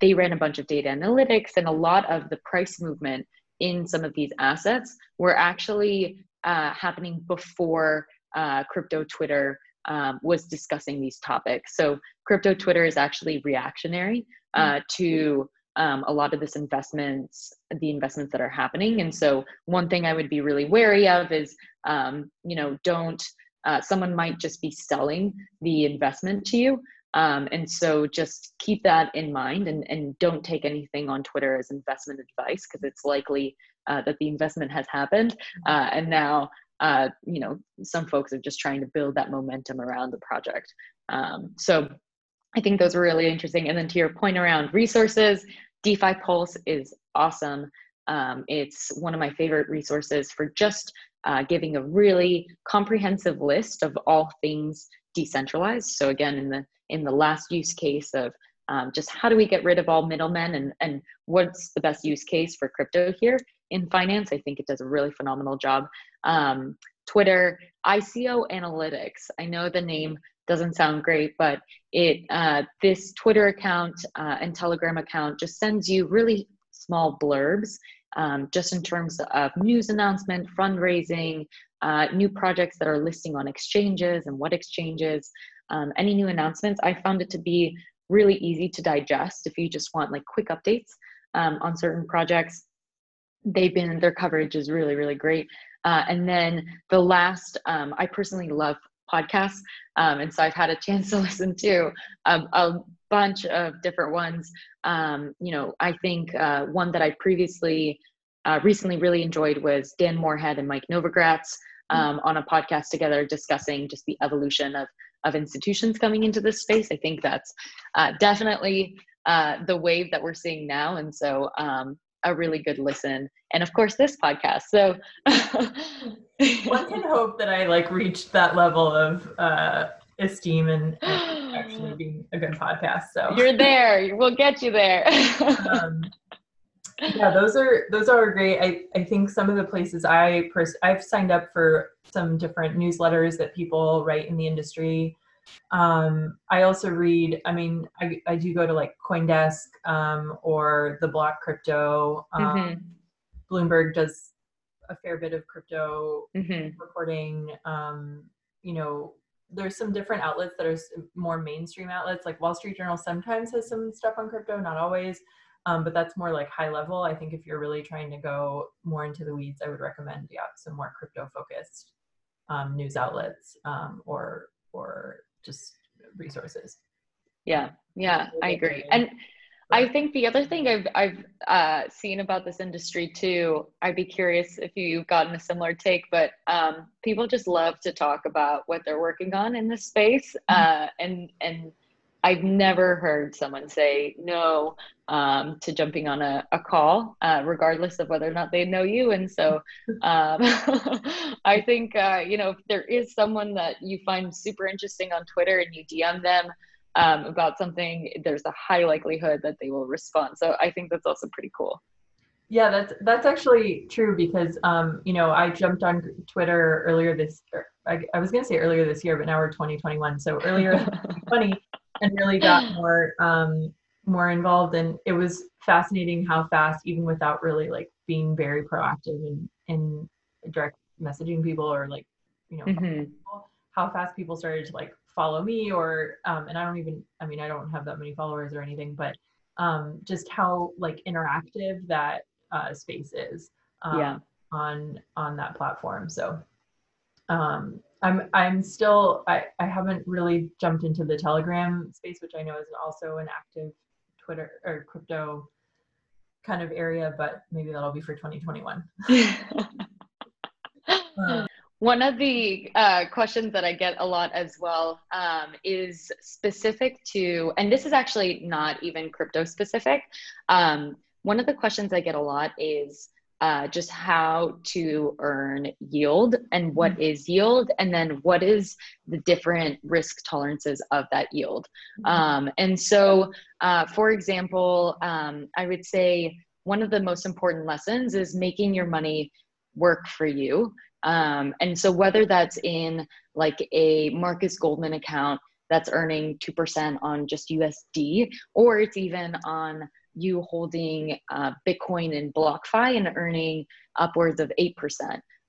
they ran a bunch of data analytics and a lot of the price movement in some of these assets were actually uh, happening before uh, crypto Twitter um, was discussing these topics. So crypto Twitter is actually reactionary uh, mm. to um, a lot of this investments, the investments that are happening. And so one thing I would be really wary of is, um, you know, don't. Uh, someone might just be selling the investment to you. Um, and so just keep that in mind and, and don't take anything on Twitter as investment advice because it's likely uh, that the investment has happened, uh, and now uh, you know some folks are just trying to build that momentum around the project. Um, so I think those were really interesting. And then to your point around resources, DeFi Pulse is awesome. Um, it's one of my favorite resources for just uh, giving a really comprehensive list of all things decentralized. So again, in the in the last use case of um, just how do we get rid of all middlemen and and what's the best use case for crypto here in finance, I think it does a really phenomenal job. Um, Twitter, ICO Analytics. I know the name doesn't sound great, but it uh, this Twitter account uh, and Telegram account just sends you really small blurbs, um, just in terms of news announcement, fundraising, uh, new projects that are listing on exchanges and what exchanges, um, any new announcements. I found it to be really easy to digest if you just want like quick updates um, on certain projects. They've been their coverage is really really great. Uh, and then the last, um, I personally love podcasts. Um, and so I've had a chance to listen to a, a bunch of different ones. Um, you know, I think uh, one that I previously uh, recently really enjoyed was Dan Morehead and Mike Novogratz um, on a podcast together discussing just the evolution of of institutions coming into this space. I think that's uh, definitely uh, the wave that we're seeing now, and so um, a really good listen. And of course, this podcast. So one can hope that I like reached that level of uh, esteem and, and, actually being a good podcast. So you're there. We'll get you there. um, yeah, those are those are great. I, I think some of the places I pers- I've signed up for some different newsletters that people write in the industry. Um, I also read. I mean, I, I do go to like CoinDesk um, or the Block Crypto. Um, mm-hmm. Bloomberg does a fair bit of crypto mm-hmm. reporting. Um, you know, there's some different outlets that are more mainstream outlets. Like Wall Street Journal sometimes has some stuff on crypto, not always. Um, but that's more like high level. I think if you're really trying to go more into the weeds, I would recommend yeah some more crypto focused um, news outlets um, or or just resources. Yeah, yeah, I agree. And I think the other thing I've I've uh, seen about this industry too, I'd be curious if you've gotten a similar take, but um, people just love to talk about what they're working on in this space, mm-hmm. uh, and and I've never heard someone say no um, to jumping on a, a call, uh, regardless of whether or not they know you. And so um, I think, uh, you know, if there is someone that you find super interesting on Twitter and you DM them um, about something, there's a high likelihood that they will respond. So I think that's also pretty cool. Yeah, that's that's actually true because um, you know I jumped on Twitter earlier this. I, I was gonna say earlier this year, but now we're 2021. So earlier 2020, and really got more um, more involved and it was fascinating how fast even without really like being very proactive in in direct messaging people or like you know mm-hmm. people, how fast people started to like follow me or um, and i don't even i mean i don't have that many followers or anything but um, just how like interactive that uh, space is um, yeah. on on that platform so um, I'm I'm still I, I haven't really jumped into the Telegram space, which I know is also an active Twitter or crypto kind of area, but maybe that'll be for 2021. One of the uh, questions that I get a lot as well um, is specific to, and this is actually not even crypto specific. Um, one of the questions I get a lot is uh, just how to earn yield and what mm-hmm. is yield, and then what is the different risk tolerances of that yield. Mm-hmm. Um, and so, uh, for example, um, I would say one of the most important lessons is making your money work for you. Um, and so, whether that's in like a Marcus Goldman account that's earning 2% on just USD, or it's even on you holding uh, Bitcoin and BlockFi and earning upwards of 8%.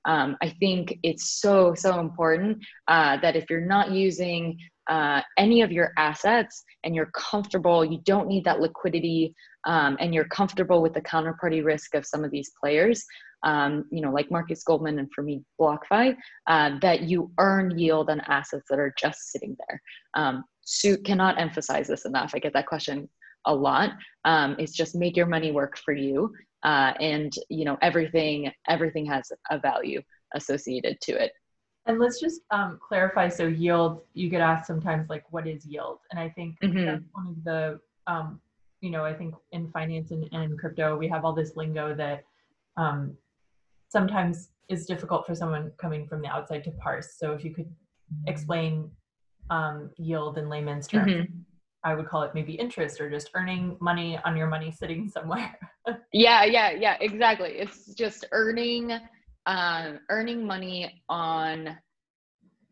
Um, I think it's so, so important uh, that if you're not using uh, any of your assets and you're comfortable, you don't need that liquidity, um, and you're comfortable with the counterparty risk of some of these players, um, you know, like Marcus Goldman and for me, BlockFi, uh, that you earn yield on assets that are just sitting there. Um, cannot emphasize this enough. I get that question a lot. Um, it's just make your money work for you. uh, and you know everything everything has a value associated to it and let's just um, clarify so yield you get asked sometimes like what is yield and i think mm-hmm. that's one of the um, you know i think in finance and, and in crypto we have all this lingo that um, sometimes is difficult for someone coming from the outside to parse so if you could explain um, yield in layman's terms mm-hmm. I would call it maybe interest or just earning money on your money sitting somewhere. yeah, yeah, yeah, exactly. It's just earning um, earning money on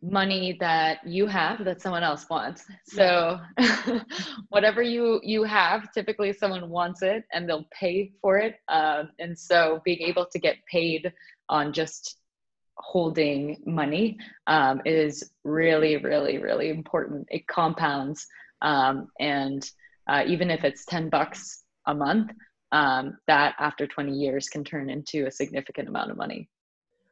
money that you have that someone else wants. So whatever you you have, typically someone wants it and they'll pay for it. Uh, and so being able to get paid on just holding money um, is really, really, really important. It compounds um, and uh, even if it's 10 bucks a month, um, that after 20 years can turn into a significant amount of money.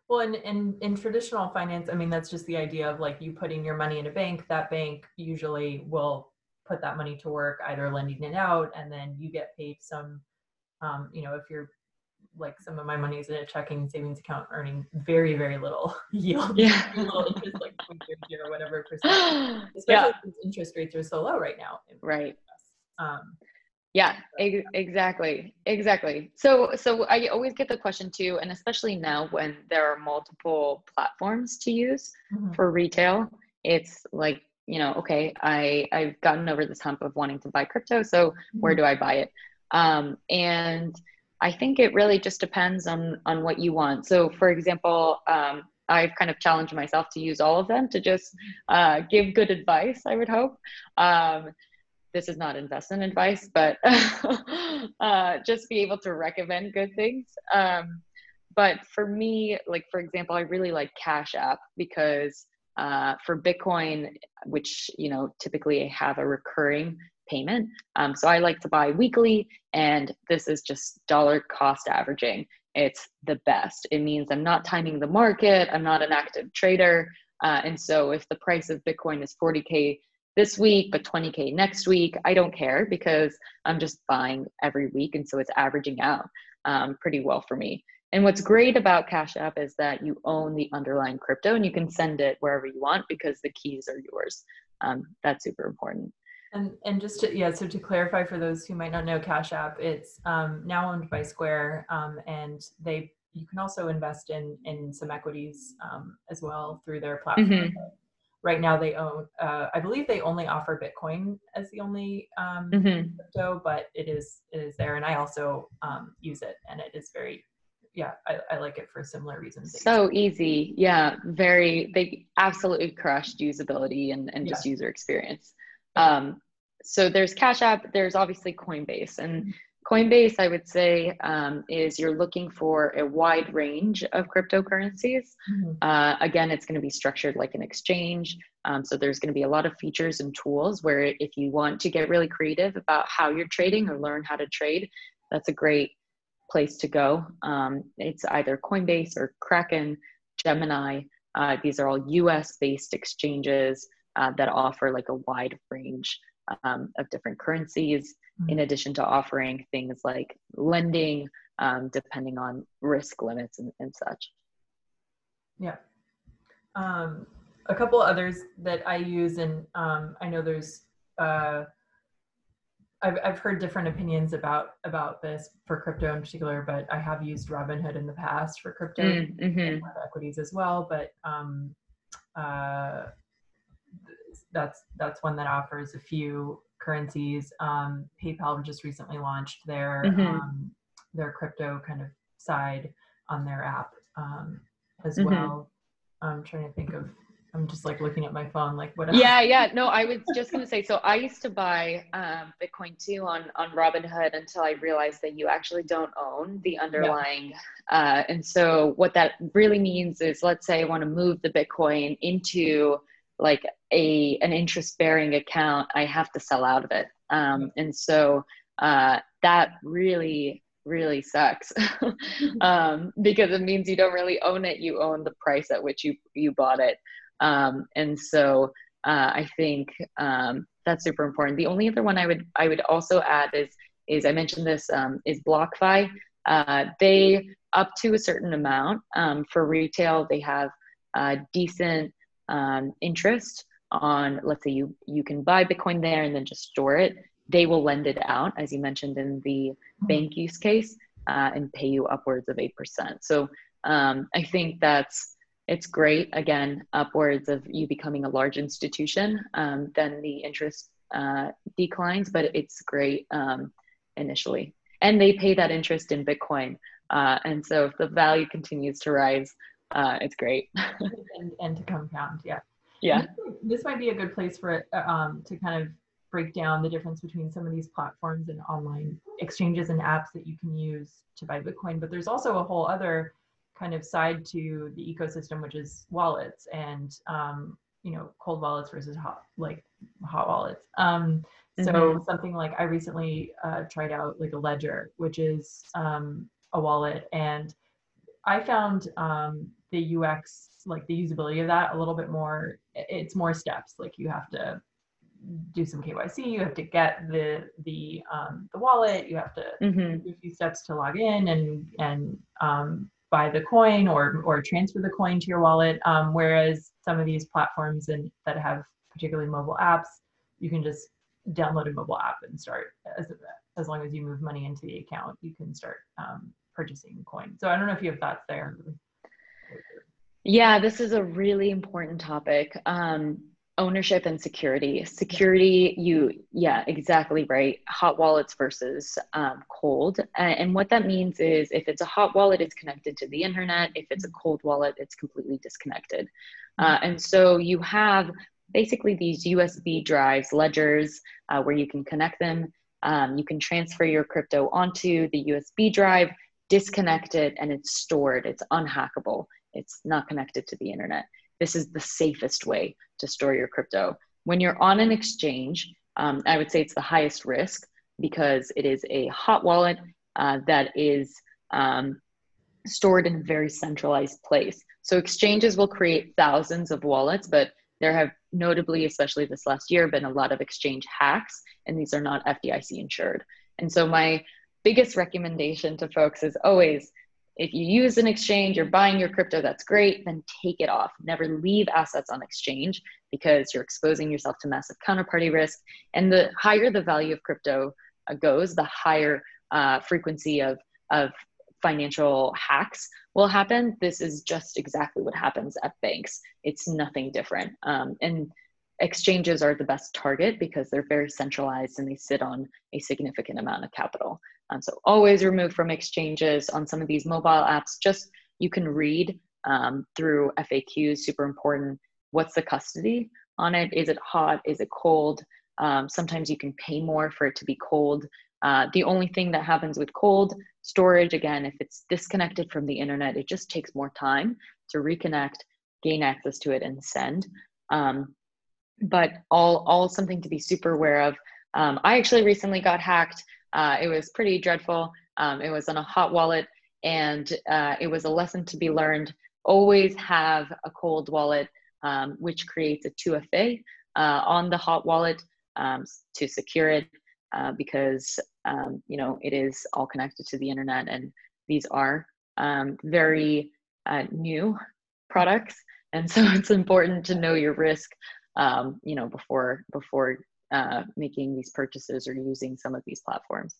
Well, in, in, in traditional finance, I mean, that's just the idea of like you putting your money in a bank, that bank usually will put that money to work, either lending it out, and then you get paid some, um, you know, if you're like some of my money is in a checking savings account earning very very little yield yeah. little interest like or whatever percent. Especially yeah. since interest rates are so low right now right. Um, yeah exactly exactly. So so i always get the question too and especially now when there are multiple platforms to use mm-hmm. for retail it's like you know okay i i've gotten over this hump of wanting to buy crypto so mm-hmm. where do i buy it? Um, and I think it really just depends on on what you want. So, for example, um, I've kind of challenged myself to use all of them to just uh, give good advice. I would hope. Um, this is not investment advice, but uh, just be able to recommend good things. Um, but for me, like for example, I really like Cash App because uh, for Bitcoin, which you know typically have a recurring payment. Um, so I like to buy weekly, and this is just dollar cost averaging. It's the best. It means I'm not timing the market, I'm not an active trader. Uh, and so if the price of Bitcoin is 40K this week, but 20K next week, I don't care because I'm just buying every week. And so it's averaging out um, pretty well for me. And what's great about Cash App is that you own the underlying crypto and you can send it wherever you want because the keys are yours. Um, that's super important. And and just to, yeah, so to clarify for those who might not know Cash App, it's um, now owned by Square, um, and they you can also invest in in some equities um, as well through their platform. Mm-hmm. Right now, they own. Uh, I believe they only offer Bitcoin as the only um, mm-hmm. crypto, but it is it is there, and I also um, use it, and it is very yeah, I, I, like it for similar reasons. So easy. Yeah. Very, they absolutely crushed usability and, and just user experience. Um, so there's Cash App, there's obviously Coinbase. And Coinbase, I would say, um, is you're looking for a wide range of cryptocurrencies. Mm-hmm. Uh, again, it's going to be structured like an exchange. Um, so there's going to be a lot of features and tools where if you want to get really creative about how you're trading or learn how to trade, that's a great place to go. Um, it's either Coinbase or Kraken, Gemini. Uh, these are all US based exchanges uh, that offer like a wide range um, of different currencies, mm-hmm. in addition to offering things like lending, um, depending on risk limits and, and such. Yeah. Um, a couple others that I use, and um, I know there's, uh, I've, I've heard different opinions about about this for crypto in particular, but I have used Robinhood in the past for crypto mm, mm-hmm. equities as well. But um, uh, that's that's one that offers a few currencies. Um, PayPal just recently launched their mm-hmm. um, their crypto kind of side on their app um, as mm-hmm. well. I'm trying to think of. I'm just like looking at my phone, like what? Yeah, yeah. No, I was just gonna say. So I used to buy um, Bitcoin too on on Robinhood until I realized that you actually don't own the underlying. Yeah. Uh, and so what that really means is, let's say I want to move the Bitcoin into like a an interest bearing account i have to sell out of it. Um, and so uh, that really really sucks. Um, because it means you don't really own it you own the price at which you you bought it. Um, and so uh, i think um, that's super important. The only other one i would i would also add is is i mentioned this um, is blockfi. Uh, they up to a certain amount um, for retail they have uh, decent um, interest on let's say you you can buy bitcoin there and then just store it they will lend it out as you mentioned in the mm-hmm. bank use case uh, and pay you upwards of 8% so um, i think that's it's great again upwards of you becoming a large institution um, then the interest uh, declines but it's great um, initially and they pay that interest in bitcoin uh, and so if the value continues to rise uh, it's great. And, and to compound yeah. Yeah. This might be a good place for it uh, um, to kind of break down the difference between some of these platforms and online exchanges and apps that you can use to buy bitcoin but there's also a whole other kind of side to the ecosystem which is wallets and um, you know cold wallets versus hot like hot wallets. Um, so mm-hmm. something like i recently uh, tried out like a ledger which is um, a wallet and i found um, the ux like the usability of that a little bit more it's more steps like you have to do some kyc you have to get the the um, the wallet you have to mm-hmm. do a few steps to log in and and um, buy the coin or or transfer the coin to your wallet um, whereas some of these platforms and that have particularly mobile apps you can just download a mobile app and start as as long as you move money into the account you can start um, purchasing coin so i don't know if you have thoughts there yeah, this is a really important topic. Um, ownership and security. Security, you, yeah, exactly right. Hot wallets versus um, cold. And what that means is if it's a hot wallet, it's connected to the internet. If it's a cold wallet, it's completely disconnected. Uh, and so you have basically these USB drives, ledgers, uh, where you can connect them. Um, you can transfer your crypto onto the USB drive, disconnect it, and it's stored. It's unhackable. It's not connected to the internet. This is the safest way to store your crypto. When you're on an exchange, um, I would say it's the highest risk because it is a hot wallet uh, that is um, stored in a very centralized place. So exchanges will create thousands of wallets, but there have notably, especially this last year, been a lot of exchange hacks, and these are not FDIC insured. And so my biggest recommendation to folks is always if you use an exchange, you're buying your crypto, that's great, then take it off. Never leave assets on exchange because you're exposing yourself to massive counterparty risk. And the higher the value of crypto uh, goes, the higher uh, frequency of, of financial hacks will happen. This is just exactly what happens at banks. It's nothing different. Um, and exchanges are the best target because they're very centralized and they sit on a significant amount of capital. Um, so always remove from exchanges on some of these mobile apps. Just you can read um, through FAQs, super important. What's the custody on it? Is it hot? Is it cold? Um, sometimes you can pay more for it to be cold. Uh, the only thing that happens with cold storage, again, if it's disconnected from the internet, it just takes more time to reconnect, gain access to it, and send. Um, but all all something to be super aware of. Um, I actually recently got hacked. Uh, it was pretty dreadful. Um, it was on a hot wallet, and uh, it was a lesson to be learned. Always have a cold wallet, um, which creates a 2FA uh, on the hot wallet um, to secure it, uh, because um, you know it is all connected to the internet, and these are um, very uh, new products, and so it's important to know your risk um, you know, before before uh, making these purchases or using some of these platforms.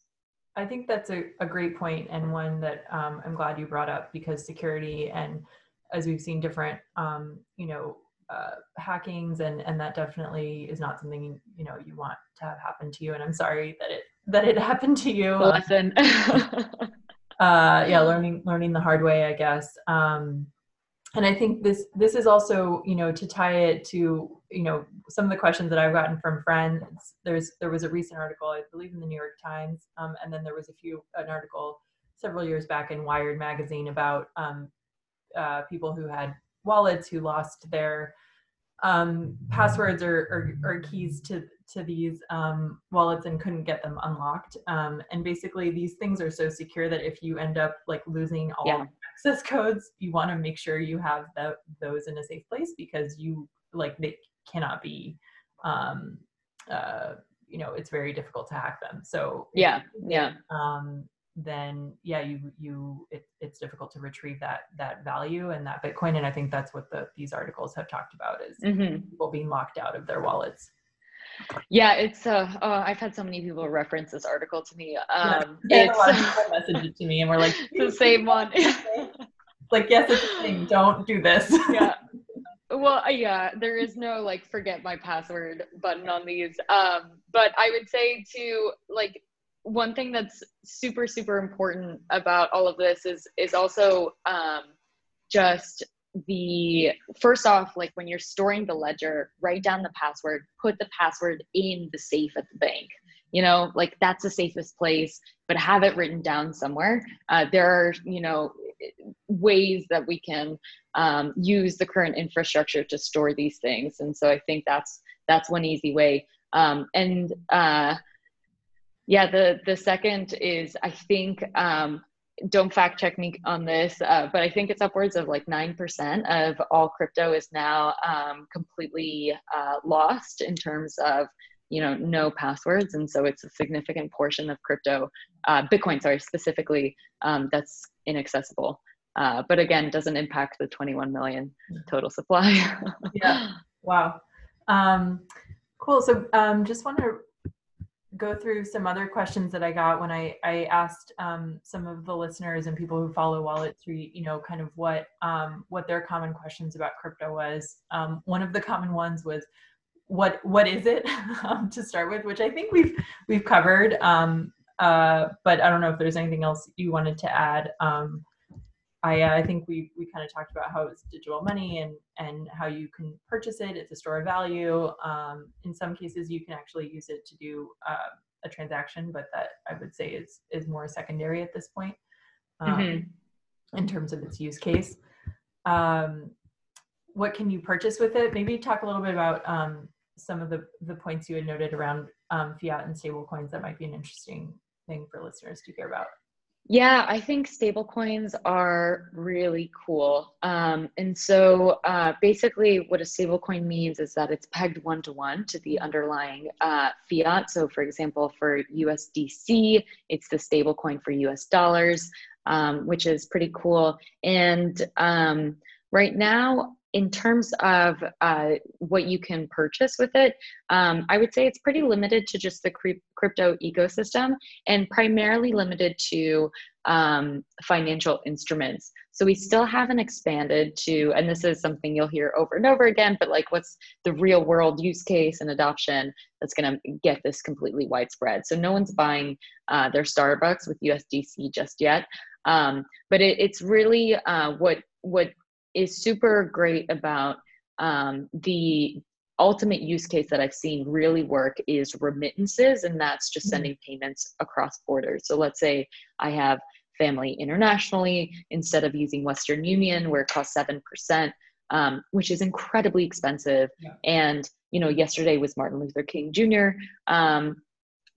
I think that's a, a great point and one that um, I'm glad you brought up because security and as we've seen different, um, you know, uh, hackings and and that definitely is not something you know you want to have happen to you. And I'm sorry that it that it happened to you. Lesson. uh, yeah, learning learning the hard way, I guess. Um, and i think this this is also you know to tie it to you know some of the questions that i've gotten from friends there's there was a recent article i believe in the new york times um, and then there was a few an article several years back in wired magazine about um, uh, people who had wallets who lost their um, passwords or, or, or, keys to to these um, wallets and couldn't get them unlocked. Um, and basically, these things are so secure that if you end up like losing all yeah. Access codes, you want to make sure you have the, those in a safe place because you like they cannot be. Um, uh, you know, it's very difficult to hack them. So yeah, yeah. Um, then yeah, you you it, it's difficult to retrieve that that value and that Bitcoin. And I think that's what the these articles have talked about is mm-hmm. people being locked out of their wallets. Yeah, it's uh, uh, I've had so many people reference this article to me. Um, yeah, it's message it to me, and we're like the same one. like yes, it's a thing. Don't do this. yeah. Well, uh, yeah, there is no like forget my password button on these. Um, but I would say to like one thing that's super super important about all of this is is also um, just the first off like when you're storing the ledger write down the password put the password in the safe at the bank. You know like that's the safest place but have it written down somewhere. Uh, there are you know ways that we can um, use the current infrastructure to store these things and so i think that's that's one easy way. Um, and uh, yeah the the second is i think um, don't fact check me on this, uh, but I think it's upwards of like 9% of all crypto is now um, completely uh, lost in terms of, you know, no passwords. And so it's a significant portion of crypto, uh, Bitcoin, sorry, specifically, um, that's inaccessible. Uh, but again, doesn't impact the 21 million total supply. yeah. Wow. Um, cool. So um, just want to go through some other questions that I got when I, I asked um, some of the listeners and people who follow Wallet Street, you know, kind of what um, what their common questions about crypto was. Um, one of the common ones was, "What what is it?" Um, to start with, which I think we've we've covered. Um, uh, but I don't know if there's anything else you wanted to add. I, uh, I think we we kind of talked about how it's digital money and and how you can purchase it. It's a store of value. Um, in some cases, you can actually use it to do uh, a transaction, but that I would say is is more secondary at this point um, mm-hmm. in terms of its use case. Um, what can you purchase with it? Maybe talk a little bit about um, some of the the points you had noted around um, fiat and stable coins. That might be an interesting thing for listeners to hear about. Yeah, I think stablecoins are really cool. Um, and so uh, basically, what a stablecoin means is that it's pegged one to one to the underlying uh, fiat. So, for example, for USDC, it's the stablecoin for US dollars, um, which is pretty cool. And um, right now, in terms of uh, what you can purchase with it, um, I would say it's pretty limited to just the crypto ecosystem and primarily limited to um, financial instruments. So we still haven't expanded to, and this is something you'll hear over and over again, but like what's the real world use case and adoption that's going to get this completely widespread? So no one's buying uh, their Starbucks with USDC just yet. Um, but it, it's really uh, what what is super great about um, the ultimate use case that I've seen really work is remittances, and that's just mm-hmm. sending payments across borders. So let's say I have family internationally instead of using Western Union, where it costs 7%. Um, which is incredibly expensive. Yeah. And you know, yesterday was Martin Luther King Jr. Um,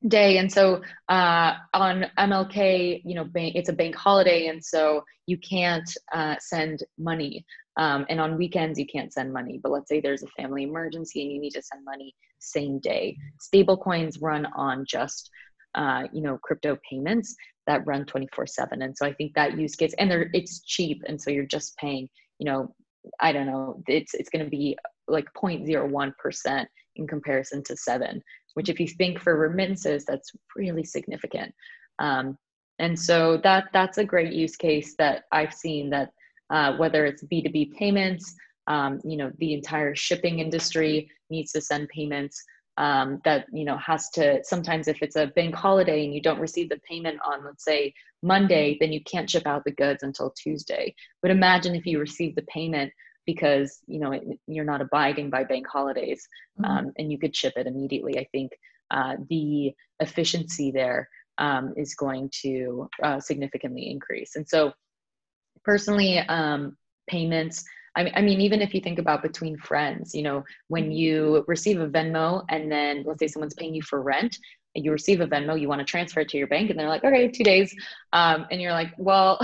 day. And so uh, on mlk you know bank, it's a bank holiday and so you can't uh, send money. Um, and on weekends you can't send money. But let's say there's a family emergency and you need to send money same day. Stable coins run on just uh, you know crypto payments that run 24 7 and so i think that use case and they're it's cheap and so you're just paying you know i don't know it's it's going to be like 0.01% in comparison to 7 which if you think for remittances, that's really significant. Um, and so that that's a great use case that I've seen that uh, whether it's B2B payments, um, you know, the entire shipping industry needs to send payments um, that, you know, has to, sometimes if it's a bank holiday and you don't receive the payment on, let's say, Monday, then you can't ship out the goods until Tuesday. But imagine if you receive the payment because you know you're not abiding by bank holidays mm-hmm. um, and you could ship it immediately i think uh, the efficiency there um, is going to uh, significantly increase and so personally um, payments I, I mean even if you think about between friends you know when mm-hmm. you receive a venmo and then let's say someone's paying you for rent you receive a Venmo, you want to transfer it to your bank, and they're like, okay, two days. Um, and you're like, well,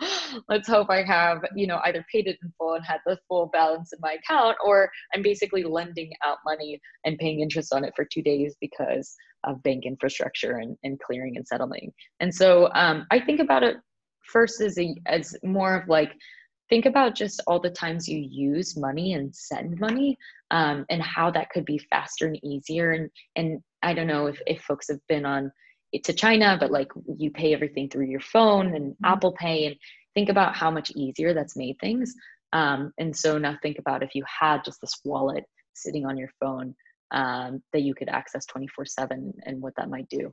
let's hope I have, you know, either paid it in full and had the full balance in my account, or I'm basically lending out money and paying interest on it for two days because of bank infrastructure and, and clearing and settling. And so um, I think about it first as a as more of like think about just all the times you use money and send money um, and how that could be faster and easier and and i don't know if, if folks have been on it to china but like you pay everything through your phone and mm-hmm. apple pay and think about how much easier that's made things um, and so now think about if you had just this wallet sitting on your phone um, that you could access 24 7 and what that might do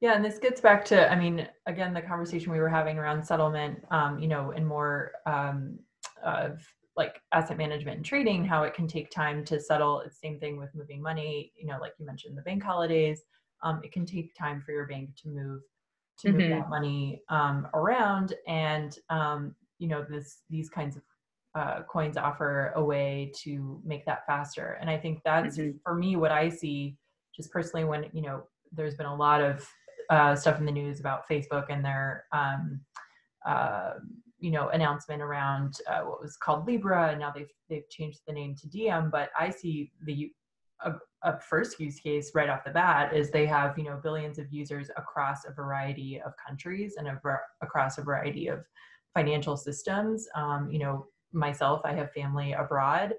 yeah, and this gets back to, I mean, again, the conversation we were having around settlement, um, you know, and more um, of like asset management and trading, how it can take time to settle. It's same thing with moving money, you know, like you mentioned the bank holidays. Um, it can take time for your bank to move to move mm-hmm. that money um, around, and um, you know, this these kinds of uh, coins offer a way to make that faster. And I think that's mm-hmm. for me what I see, just personally, when you know, there's been a lot of uh, stuff in the news about Facebook and their um, uh, you know announcement around uh, what was called Libra, and now they've they've changed the name to Diem. But I see the a, a, first use case right off the bat is they have you know billions of users across a variety of countries and a, across a variety of financial systems. Um, you know, myself, I have family abroad.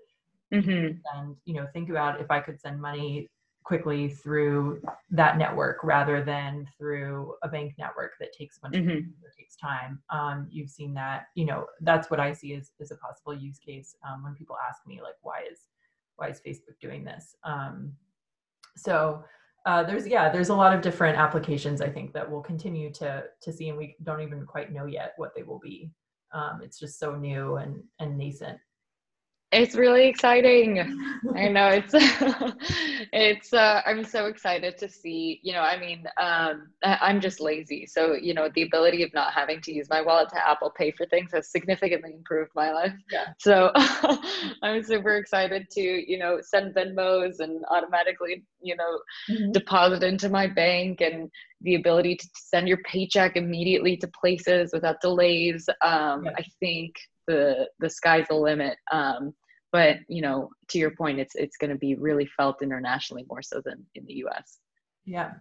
Mm-hmm. And you know, think about if I could send money quickly through that network rather than through a bank network that takes a bunch mm-hmm. of takes time. Um, you've seen that, you know, that's what I see as, as a possible use case um, when people ask me like, why is why is Facebook doing this? Um, so uh, there's yeah, there's a lot of different applications I think that we'll continue to to see, and we don't even quite know yet what they will be. Um, it's just so new and and nascent. It's really exciting. I know it's it's uh I'm so excited to see, you know, I mean, um I'm just lazy. So, you know, the ability of not having to use my wallet to Apple Pay for things has significantly improved my life. Yeah. So, I'm super excited to, you know, send Venmos and automatically, you know, mm-hmm. deposit into my bank and the ability to send your paycheck immediately to places without delays. Um yeah. I think the the sky's the limit. Um, but you know, to your point, it's it's going to be really felt internationally more so than in the U.S. Yeah,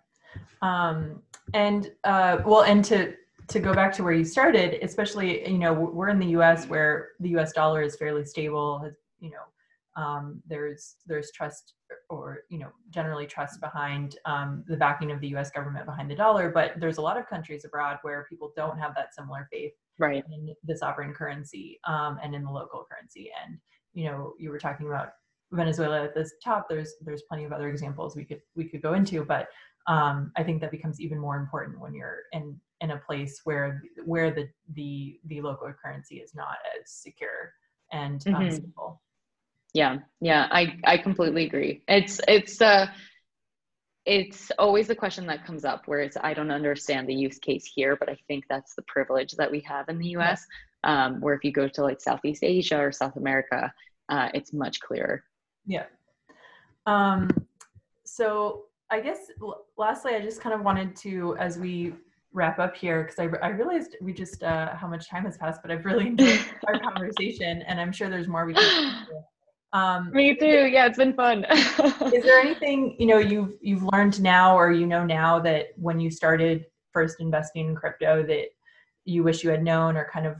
um, and uh, well, and to to go back to where you started, especially you know we're in the U.S. where the U.S. dollar is fairly stable. Has you know um, there's there's trust or you know generally trust behind um, the backing of the U.S. government behind the dollar, but there's a lot of countries abroad where people don't have that similar faith right in the sovereign currency um, and in the local currency and you know you were talking about venezuela at the top there's there's plenty of other examples we could we could go into but um, i think that becomes even more important when you're in in a place where where the the the local currency is not as secure and um, mm-hmm. stable yeah yeah i i completely agree it's it's uh it's always the question that comes up where it's i don't understand the use case here but i think that's the privilege that we have in the us yeah. um, where if you go to like southeast asia or south america uh, it's much clearer yeah um, so i guess lastly i just kind of wanted to as we wrap up here because I, I realized we just uh, how much time has passed but i've really enjoyed our conversation and i'm sure there's more we can um, Me too. Yeah, it's been fun. is there anything you know you've you've learned now, or you know now that when you started first investing in crypto that you wish you had known, or kind of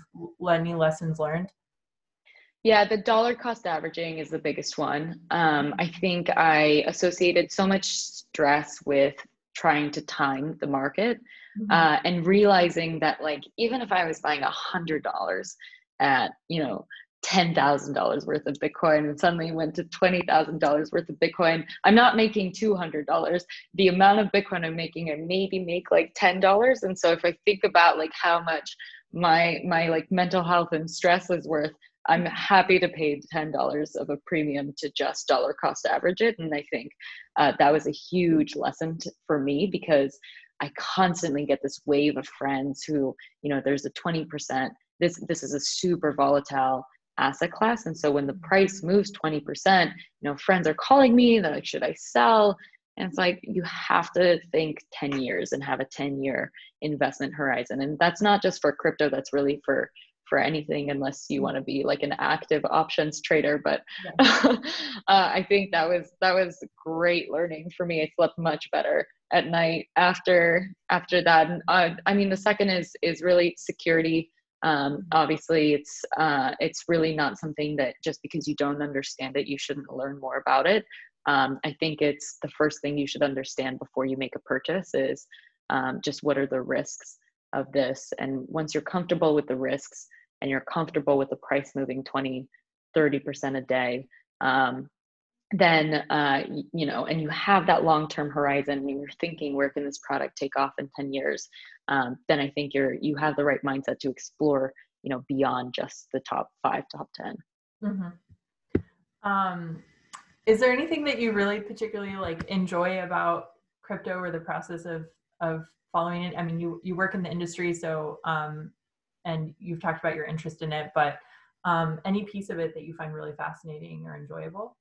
any lessons learned? Yeah, the dollar cost averaging is the biggest one. Um, I think I associated so much stress with trying to time the market mm-hmm. uh, and realizing that like even if I was buying a hundred dollars at you know $10,000 worth of Bitcoin and suddenly went to $20,000 worth of Bitcoin. I'm not making $200. The amount of Bitcoin I'm making, I maybe make like $10. And so if I think about like how much my, my like mental health and stress is worth, I'm happy to pay $10 of a premium to just dollar cost average it. And I think uh, that was a huge lesson to, for me because I constantly get this wave of friends who, you know, there's a 20%. This, this is a super volatile asset class. And so when the price moves 20%, you know, friends are calling me, they're like, should I sell? and it's like you have to think 10 years and have a 10 year investment horizon and that's not just for crypto that's really for for anything unless you want to be like an active options trader but yeah. uh, i think that was that was great learning for me. I slept much better at night after after that. And, uh, i mean the second is is really security. Um, obviously it's uh, it's really not something that just because you don't understand it you shouldn't learn more about it. Um, i think it's the first thing you should understand before you make a purchase is um, just what are the risks of this. And once you're comfortable with the risks and you're comfortable with the price moving 20 30% a day um, then uh, you know and you have that long-term horizon and you're thinking where can this product take off in 10 years? Um, then i think you're you have the right mindset to explore you know beyond just the top five top 10 mm-hmm. um, is there anything that you really particularly like enjoy about crypto or the process of of following it? I mean you you work in the industry so um, and you've talked about your interest in it, but um, any piece of it that you find really fascinating or enjoyable?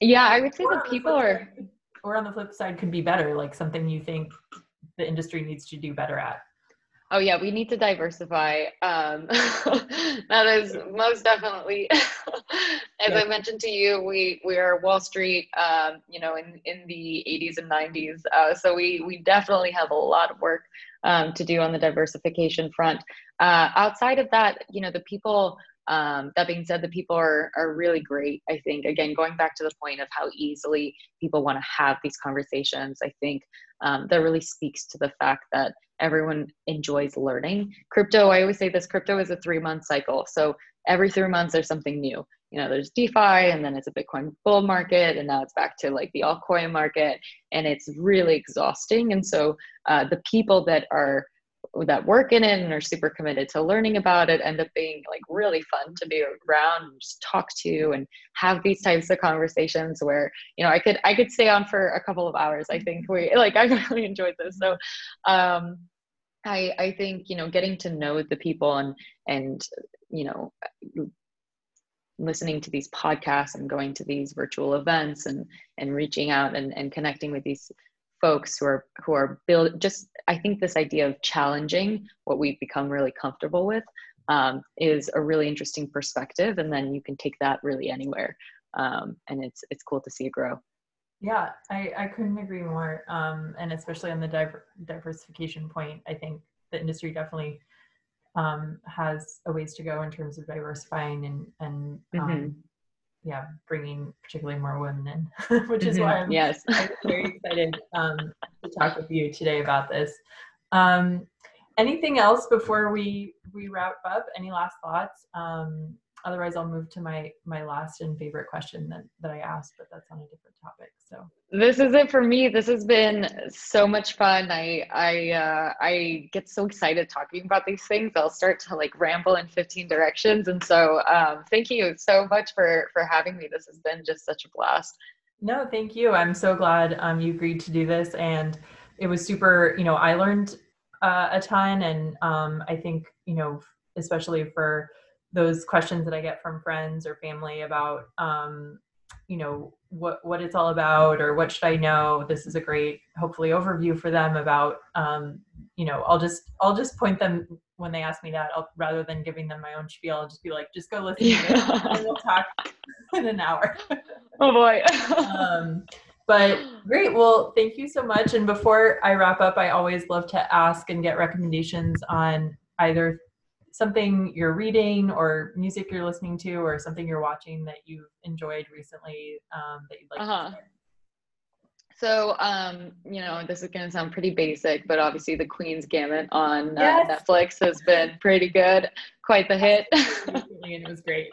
Yeah, I would say that people are. Side, or on the flip side, could be better, like something you think the industry needs to do better at. Oh yeah, we need to diversify. Um, that is most definitely. As yeah. I mentioned to you, we we are Wall Street, um, you know, in in the 80s and 90s. Uh, so we we definitely have a lot of work um, to do on the diversification front. Uh, outside of that, you know, the people. Um, that being said, the people are are really great. I think again, going back to the point of how easily people want to have these conversations, I think um, that really speaks to the fact that everyone enjoys learning. Crypto, I always say this: crypto is a three month cycle. So every three months there's something new you know there's defi and then it's a bitcoin bull market and now it's back to like the altcoin market and it's really exhausting. And so uh, the people that are that work in it and are super committed to learning about it end up being like really fun to be around and just talk to and have these types of conversations where you know i could i could stay on for a couple of hours. I think we like i really enjoyed this. So um i i think you know getting to know the people and and you know listening to these podcasts and going to these virtual events and and reaching out and, and connecting with these folks who are who are build just i think this idea of challenging what we've become really comfortable with um, is a really interesting perspective and then you can take that really anywhere. Um, and it's it's cool to see it grow. Yeah i i couldn't agree more. Um, and especially on the diver- diversification point i think the industry definitely um, has a ways to go in terms of diversifying and and um, mm-hmm. yeah, bringing particularly more women in, which is mm-hmm. why I'm, yes. I'm very excited um, to talk with you today about this. Um, anything else before we we wrap up? Any last thoughts? Otherwise i'll move to my my last and favorite question that, that i asked but that's on a different topic so. This is it for me. This has been so much fun. I i uh, i get so excited talking about these things. I'll start to like ramble in 15 directions and so um, thank you so much for for having me. This has been just such a blast. No thank you. I'm so glad um, you agreed to do this and it was super you know i learned uh, a ton and um, i think you know especially for those questions that I get from friends or family about, um, you know, what what it's all about or what should I know. This is a great, hopefully, overview for them about, um, you know, I'll just I'll just point them when they ask me that, I'll, rather than giving them my own spiel. I'll just be like, just go listen yeah. to this, and we'll talk in an hour. oh boy. um, but great. Well, thank you so much. And before I wrap up, I always love to ask and get recommendations on either something you're reading or music you're listening to or something you're watching that you've enjoyed recently um, that you'd like uh-huh. to share? So, um, you know, this is going to sound pretty basic, but obviously the Queen's Gambit on uh, yes. Netflix has been pretty good, quite the hit. and it was great.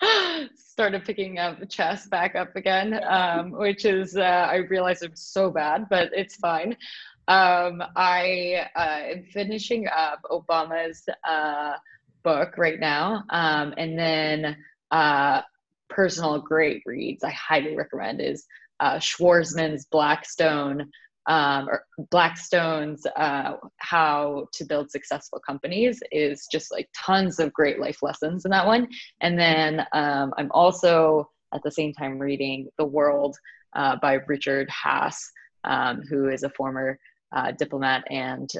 Started picking up the chess back up again, um, which is, uh, I realize I'm so bad, but it's fine. Um, I uh, am finishing up Obama's uh, book right now, um, and then uh, personal great reads I highly recommend is uh, Schwarzman's Blackstone. Um, or Blackstone's uh, How to Build Successful Companies is just like tons of great life lessons in that one. And then um, I'm also at the same time reading The World uh, by Richard Haass, um, who is a former uh, diplomat and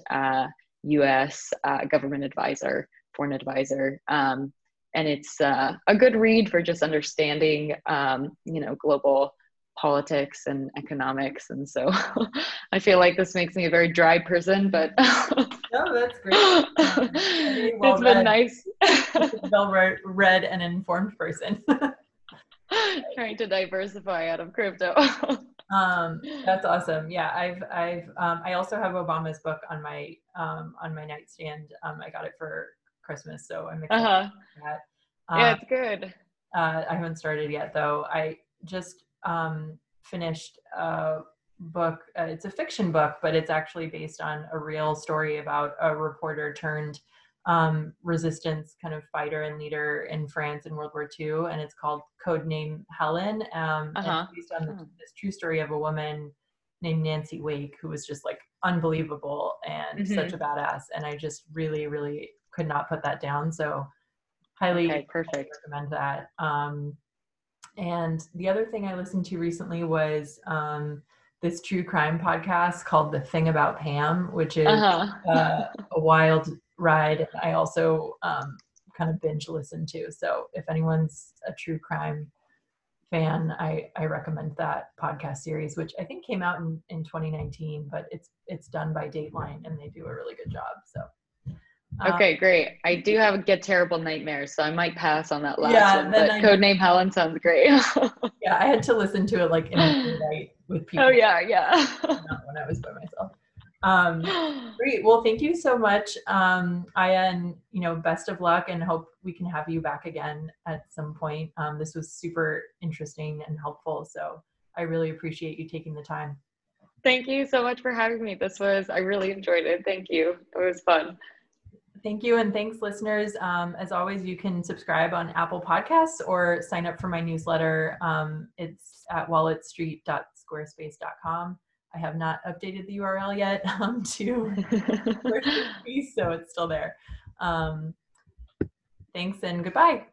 U.S. Uh, uh, government advisor, foreign advisor. Um, and it's uh, a good read for just understanding, um, you know, global politics and economics. And so I feel like this makes me a very dry person, but no, that's great. well it's been nice. well read and informed person. Trying to diversify out of crypto. Um, that's awesome. Yeah, I've I've um, I also have Obama's book on my um, on my nightstand. Um, I got it for Christmas, so I'm excited uh-huh. that. Um, yeah, it's good. Uh, I haven't started yet though. I just um, finished a book. Uh, it's a fiction book, but it's actually based on a real story about a reporter turned um, resistance kind of fighter and leader in France in World War II, and it's called Codename Helen. Um, uh-huh. based on the, hmm. this true story of a woman named Nancy Wake, who was just like unbelievable and mm-hmm. such a badass. And I just really, really could not put that down. So highly, okay, perfect. recommend that. Um, and the other thing I listened to recently was um, this true crime podcast called The Thing About Pam, which is uh-huh. uh, a wild ride. I also um, kind of binge listen to. So if anyone's a true crime fan, I, I recommend that podcast series, which I think came out in, in 2019, but it's it's done by Dateline and they do a really good job. So um, okay, great. I do have a get terrible nightmares, so I might pass on that last yeah, one. But I, Codename Helen sounds great. yeah, I had to listen to it like in night with people. Oh yeah, yeah. not when I was by myself. Um, great. Well, thank you so much, um, Aya, and you know, best of luck, and hope we can have you back again at some point. Um, this was super interesting and helpful, so I really appreciate you taking the time. Thank you so much for having me. This was I really enjoyed it. Thank you. It was fun. Thank you. And thanks, listeners. Um, as always, you can subscribe on Apple Podcasts or sign up for my newsletter. Um, it's at walletstreet.squarespace.com. I have not updated the URL yet um, to so it's still there. Um, thanks and goodbye.